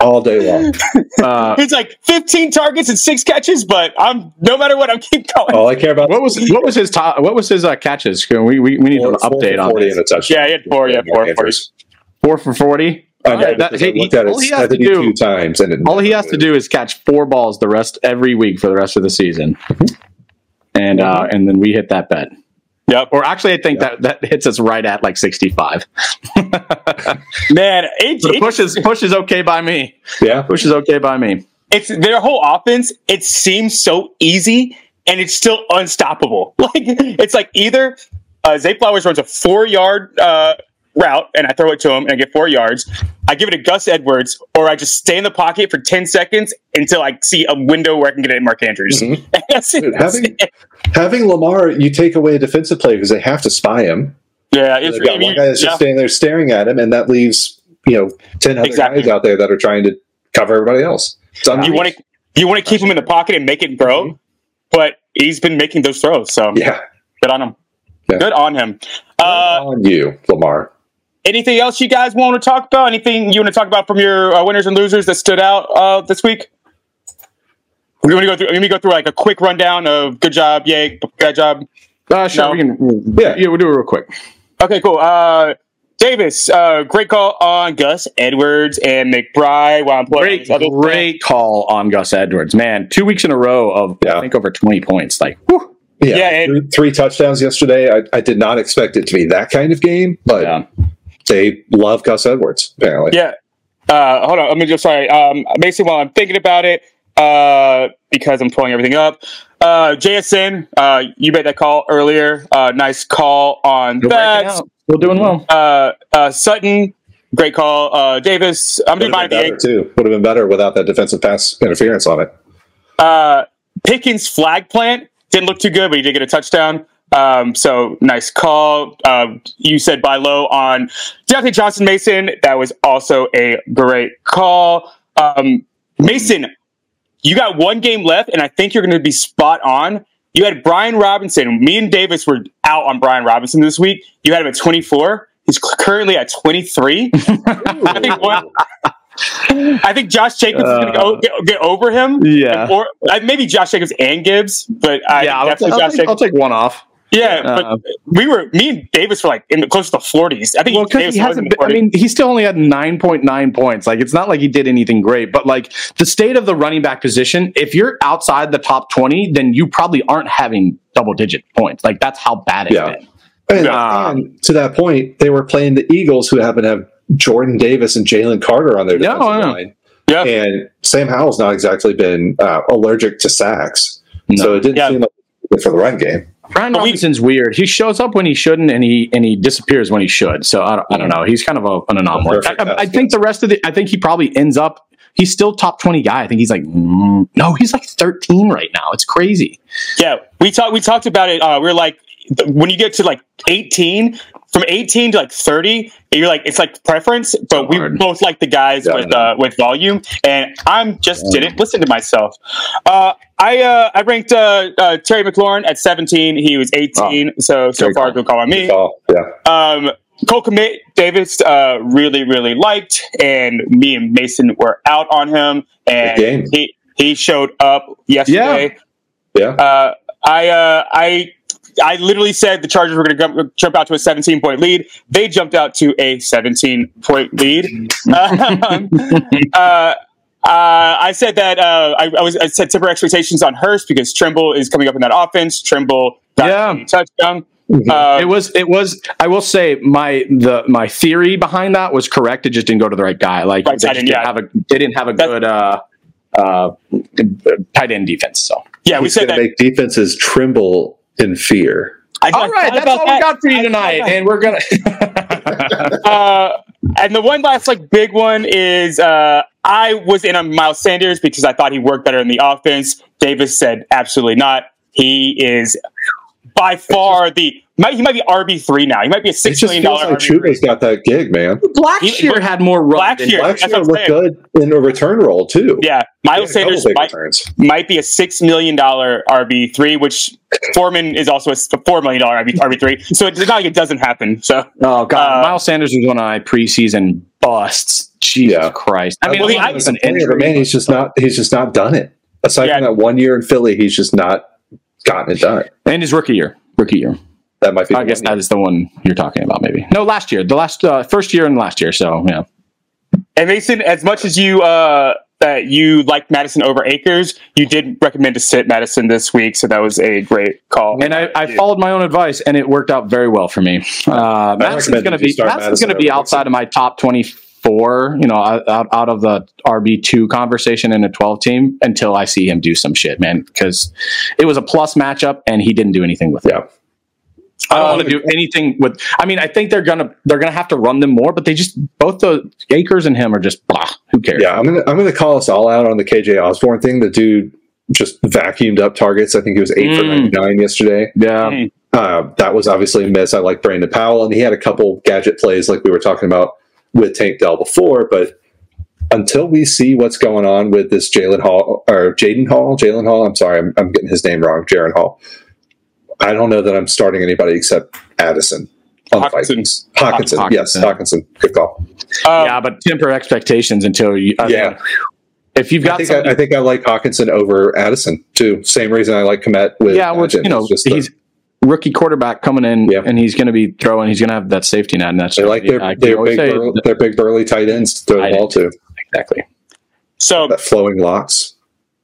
all day long. Uh, It's like 15 targets and six catches, but I'm no matter what, I'm keep going. All I care about. what was what was his top? What was his uh, catches? We, we we need four- an four update for on this. and a touchdown. Yeah, he had four, yeah, four, Four for forty. I know, Yeah, that- hey, looked at it all he has to do- times, and All he has to do is catch four balls the rest every week for the rest of the season, and uh, and then we hit that bet. Yep. Or actually, I think that that hits us right at like sixty five. Man, it, So push is push is okay by me. Yeah, Push is okay by me. it's their whole offense. It seems so easy, and it's still unstoppable. Like it's like either uh, Zay Flowers runs a four yard uh, route, and I throw it to him, and I get four yards. I give it to Gus Edwards, or I just stay in the pocket for ten seconds until I see a window where I can get it in Mark Andrews. Mhm. That's it. That's having- it. having Lamar, you take away a defensive play because they have to spy him. yeah, it's got one guy that's yeah. just standing there staring at him, and that leaves you know ten other Exactly. guys out there that are trying to cover everybody else. It's you want to you want to keep him in the pocket and make it grow, but he's been making those throws. So yeah, good on him. Yeah. Good on him. Uh, on you, Lamar. Anything else you guys want to talk about? Anything you want to talk about from your uh, winners and losers that stood out uh, this week? We're going to go through. Let me go through like a quick rundown of good job, yay, bad job. Uh, sure, No. we can. Yeah. yeah, we'll do it real quick. Okay, cool. Uh, Davis, uh, great call on Gus Edwards and McBride. While I'm playing Great, great call on Gus Edwards, man. Two weeks in a row of Yeah. I think over twenty points. Like, whew. Yeah, Yeah, and- three, three touchdowns yesterday. I, I did not expect it to be that kind of game, but yeah. They love Gus Edwards apparently. Yeah. Uh, hold on. Let me just sorry. Um, Mason, while I'm thinking about it, uh, because I'm pulling everything up. Uh, JSN, uh, you made that call earlier. Uh, nice call on Still breaking that. out. Still doing well. Uh, uh, Sutton, great call. Uh, Davis, I'm Would have dividing been better too. Would have been better without that defensive pass interference on it. Uh, Pickens flag plant didn't look too good, but he did get a touchdown. Um, so nice call. Uh, you said buy low on Diontae Johnson Mason. That was also a great call. Um, Mason, you got one game left, and I think you're going to be spot on. You had Brian Robinson. Me and Davis were out on Brian Robinson this week. You had him at 24. He's currently at 23. I think one, I think Josh Jacobs is going to go get, get over him. Yeah. Or uh, maybe Josh Jacobs and Gibbs, but I yeah, I'll, definitely I'll Josh take, I'll take one off. Yeah, uh, but we were me and Davis were like in the close to the forties. I think Well, because Davis he hasn't. Been, I mean, he still only had nine point nine points. Like, it's not like he did anything great. But like the state of the running back position, if you're outside the top twenty, then you probably aren't having double digit points. Like that's how bad it's Yeah. been. And, Yeah. and to that point, they were playing the Eagles, who happen to have Jordan Davis and Jalen Carter on their Yeah, defensive I know. line. Yeah. And Sam Howell's not exactly been uh, allergic to sacks, No. so it didn't Yeah. seem like good for the run game. Brian But we- Robinson's weird. He shows up when he shouldn't, and he and he disappears when he should. So I don't, I don't know. He's kind of a, an anomaly. I, I, I think the rest of the. I think he probably ends up. he's still top 20 guy. I think he's like, mm, no, he's like 13 right now. It's crazy. Yeah, we talked. We talked about it. Uh, we are like, th- when you get to like 18, from 18 to like 30, you're like, it's like preference. But we Hard. both like the guys Yeah, with uh, with volume, and I'm just didn't listen to myself. Uh, I uh, I ranked uh, uh, Terry McLaurin at 17. He was 18. so so Great far, call. good call on me. Oh, yeah. Um, Cole Kmet Davis uh, really really liked, and me and Mason were out on him, and he he showed up yesterday. Yeah. Uh, I uh, I I literally said the Chargers were going to jump out to a 17 point lead. They jumped out to a 17 point lead. Um, uh, uh, I said that uh, I, I was I said temper expectations on Hurst because Tremble is coming up in that offense. Tremble got Yeah. a touchdown. Mhm. Uh, it was it was I will say my the my theory behind that was correct. It just didn't go to the right guy. Like Right they, side just end, didn't yeah. have a they didn't have a That's- good uh uh tight end defense. So yeah, we He's said going to that. make defenses tremble in fear. I, all right, that's all we got for you tonight, and we're gonna. uh, and the one last like big one is uh, I was in on Miles Sanders because I thought he worked better in the offense. Davis said absolutely not. He is by far the might, he might be RB three now. He might be a It six just million feels dollar like Chuba's got that gig, man. Blackshear had more run. Blackshear. than- Blackshear looked good in a return role too. Yeah, Miles had a couple Sanders might, might be a six million dollar RB three, which Foreman is also a s- four million dollar RB three. So it's not like it doesn't happen. So Oh god, Uh, Miles Sanders was one of my preseason busts. Jesus Yeah. Christ! I mean, Well, it I- was an injury. man, he's just not. He's just not done it. Aside Yeah. from that one year in Philly, he's just not gotten it done. and his rookie year, rookie year. That might be. I guess one that year. is the one you're talking about. Maybe no, last year, the last uh, first year and last year. So yeah, And Mason, as much as you uh, that you liked Mattison over Akers, you did recommend to sit Mattison this week, so that was a great call. and I, I followed my own advice, and it worked out very well for me. Uh, Mattison's going to be start Mattison's going to be over outside of my top twenty four. You know, out, out of the RB two conversation in a twelve team until I see him do some shit, man. Because it was a plus matchup, and he didn't do anything with it. I don't Um, want to do anything with. I mean, I think they're gonna they're gonna have to run them more, but they just both the Akers and him are just blah. Who cares? Yeah, I'm gonna I'm gonna call us all out on the KJ Osborne thing. The dude just vacuumed up targets. I think he was eight for Mm. ninety nine yesterday. yeah. Mm. Uh, that was obviously a miss. I like Brandon Powell, and he had a couple gadget plays like we were talking about with Tank Dell before. But until we see what's going on with this Jalen Hall or Jaden Hall, Jalen Hall, I'm sorry, I'm, I'm getting his name wrong, Jaren Hall. I don't know that I'm starting anybody except Addison. On the Hockenson. Vikings. Hockenson, yes, Hockenson. Hockenson. Good call. Um, yeah, but temper expectations until you. I Yeah. mean, if you've I got think somebody- I, I think I like Hockenson over Addison too. Same reason I like Kmet with yeah, which Bagent. you know It's just the- he's rookie quarterback coming in, Yeah. and he's going to be throwing. He's going to have that safety net, and that's they like their I can their big say bur- their big burly tight ends to throw the ball to. exactly. so That flowing locks.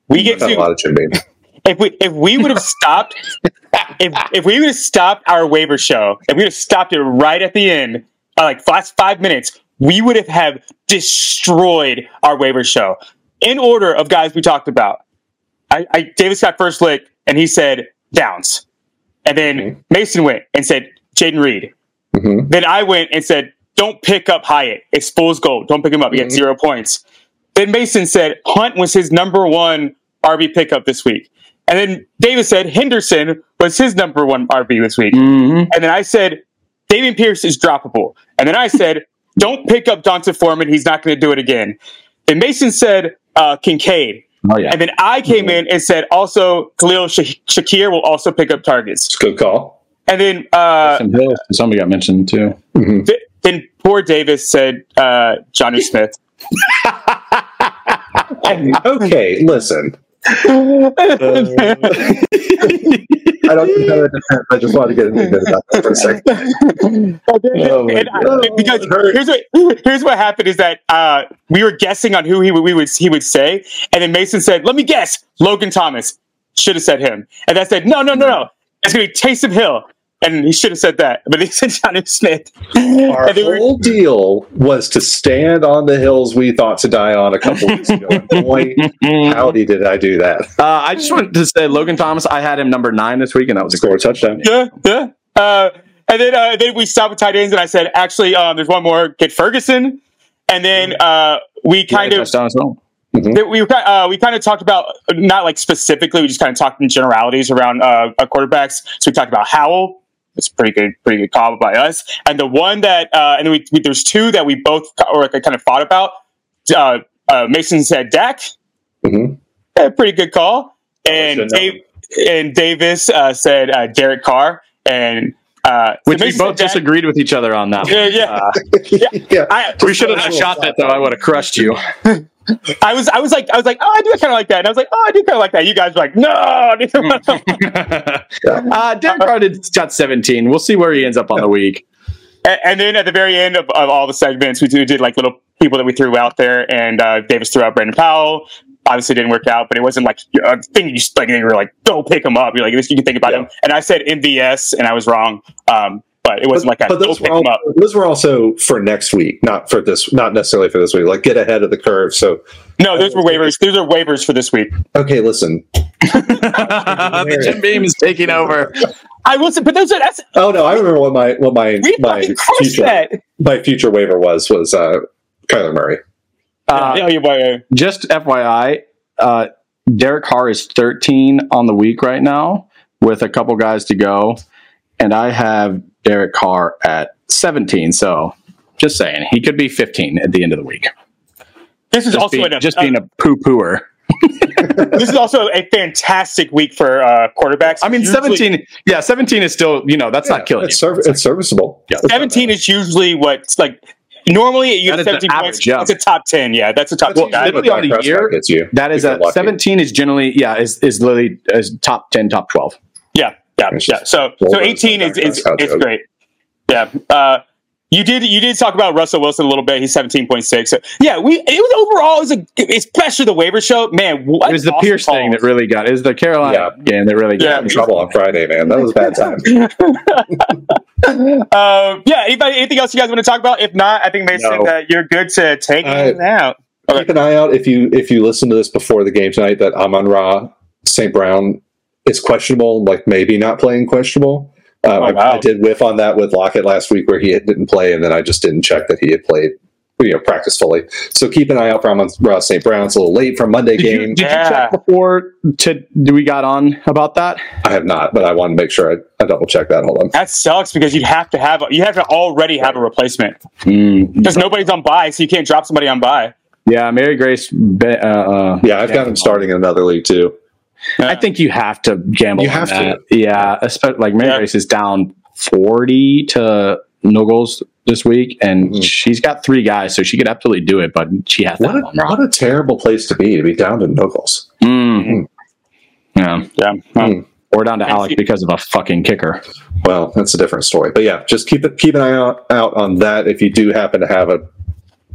we get Got a lot of Jim Beam. if we if we would have stopped if if we would have stopped our waiver show if we would have stopped it right at the end uh, like last five minutes we would have have destroyed our waiver show in order of guys we talked about I, I Davis got first lick and he said downs and then Mhm. Mason went and said Jayden Reed hmm then I went and said, "Don't pick up Hyatt. It's fool's gold. Don't pick him up. You get Mhm. zero points." Then Mason said Hunt was his number one RB pickup this week, and then Davis said Henderson was his number one RB this week, Mm-hmm. and then I said Dameon Pierce is droppable, and then I said don't pick up D'Onta Foreman. He's not going to do it again. Then Mason said uh, Kincaid, Oh yeah, and then I came in and said also Khalil Sha- Shakir will also pick up targets, It's a good call. and then uh, Hill, somebody got mentioned too. Mhm. Th- then poor Davis said uh, Jonnu Smith. Okay, listen. I don't think that defense. I just wanted to get an admit about that for a second. Oh my And I- because here's what here's what happened is that uh, we were guessing on who he would, we would he would say, and then Mason said, "Let me guess, Logan Thomas." Should have said him, and I said, "No, no, no, no, it's gonna be Taysom Hill." And he should have said that, but he said Jonnu Smith. Our And they were- whole deal was to stand on the hills we thought to die on a couple weeks ago. And Boy, howdy did I do that. Uh, I just wanted to say Logan Thomas. I had him number nine this week, and that was a Score touchdown. yeah, yeah. Uh, and then uh, then we stopped with tight ends, and I said, actually, um, there's one more. Get Ferguson, and then uh, we kind Yeah, of touchdown as well. Mhm. that we uh, we kind of talked about not like specifically, we just kind of talked in generalities around uh, uh, quarterbacks. So we talked about Howell. It's pretty good, pretty good call by us. And the one that, uh, and we, we there's two that we both or like, I kind of thought about. Uh, uh, Mason said Dak, Mhm. yeah, pretty good call. And. Dave, and Davis uh, said uh, Derek Carr, and uh, so Which we both said Dak. disagreed with each other on that. Yeah, yeah. Uh, yeah. I, we should have shot that though. I would have crushed you. I was, I was like, I was like, oh, I do kind of like that, and I was like, oh, I do kind of like that. You guys were like, no. uh, Derek Carr did got 17. We'll see where he ends up on the week. and, and then at the very end of, of all the segments, we did, like little people that we threw out there, and uh, Davis threw out Brandon Powell. Obviously, didn't work out, but it wasn't like a thing. You just like you were like, go pick him up. You're like, this you can think about Yeah. him. And I said MVS, and I was wrong. Um, but it wasn't like I but those were, him all, up. those were also for next week, not for this, not necessarily for this week. Like get ahead of the curve. So No, those were waivers. Those are waivers for this week. okay, listen. the Jim Beam is taking over. I will say, but those are that's Oh no, I remember what my what my my future that. my future waiver was was uh Kyler Murray. Uh, you- uh, just FYI, uh, Derek Carr is 13 on the week right now with a couple guys to go. And I have Derek Carr at 17. So just saying, he could be 15 at the end of the week. this is Just, also being, an, just uh, being a poo pooer. this is also a fantastic week for uh, quarterbacks. I mean, Usually- 17, yeah, 17 is still, you know, that's not killing it's, you. serv- it's serviceable. Yeah. 17 is usually what's like normally you That have is the 17 average, points. yeah. It's a top 10. Yeah, that's a top bad. 10. That's literally on the Dak Prescott year, gets you. That is a 17 is generally, yeah, is, is literally is top 10, top 12. Yeah, yeah, It's yeah. just So so 18 is Dak is, is great. Yeah. Uh, you did you did talk about Russell Wilson a little bit. He's 17.6. So, yeah, we it was overall it was a especially the waiver show. Man, what It was the awesome Pierce thing that really got, it was the Carolina game that really Yeah. got in trouble on Friday, man. That was a bad time. Um, yeah, anybody anything else you guys want to talk about? If not, I think Mason No. uh, you're good to take I- it out. Keep an eye out if you if you listen to this before the game tonight that Amon Ra St. Brown is questionable, like maybe not playing questionable. Uh, I, Oh, wow. I did whiff on that with Lockett last week where he had- didn't play, and then I just didn't check that he had played, you know, practice fully. So keep an eye out for Amon Ra St. Brown. It's a little late for Monday Did you, game. did you check before to, do we got on about that? I have not, but I wanted to make sure I, I double check that. Hold on. That sucks because you have to have you have to already have a replacement because nobody's on buy, so you can't drop somebody on buy. Yeah, Mary Grace. be- Uh, uh, Yeah, I've got him starting in another league too. I think you have to gamble. You on have that. Yeah, especially like Mary Yeah. Grace is down forty to no goals this week, and Mhm. she's got three guys, so she could absolutely do it. But she has What that a, what a terrible place to be to be down to no goals. Mm. Yeah, Yeah. Well, Hmm. or down to And Alec because of a fucking kicker. Well, that's a different story. But yeah, just keep it keep an eye out, out on that if you do happen to have a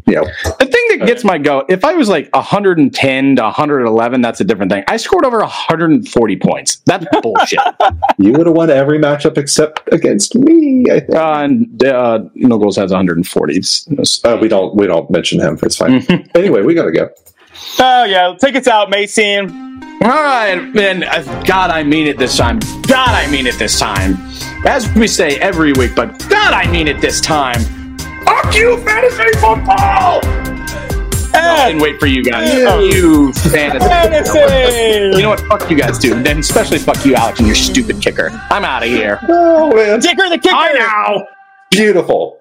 you know The thing that gets my goat, if I was like 110 to 111, that's a different thing. I scored over 140 points. That's bullshit. you would have won every matchup except against me. I think. uh, and uh, no goals has 140. It's- it's- Uh, we don't we don't mention him. It's fine. anyway, we gotta go. Oh yeah, tickets us out, Mason. All right, man. uh, God, I mean it this time. God, I mean it this time. As we say every week, but God, I mean it this time. Fuck you, fantasy football! I didn't wait for you guys. Yeah. You fantasy. Fantasy. You know what? Fuck you guys too. And then especially fuck you, Alex, and your stupid kicker. I'm out of here. Oh man, Dicker the kicker. I know. beautiful.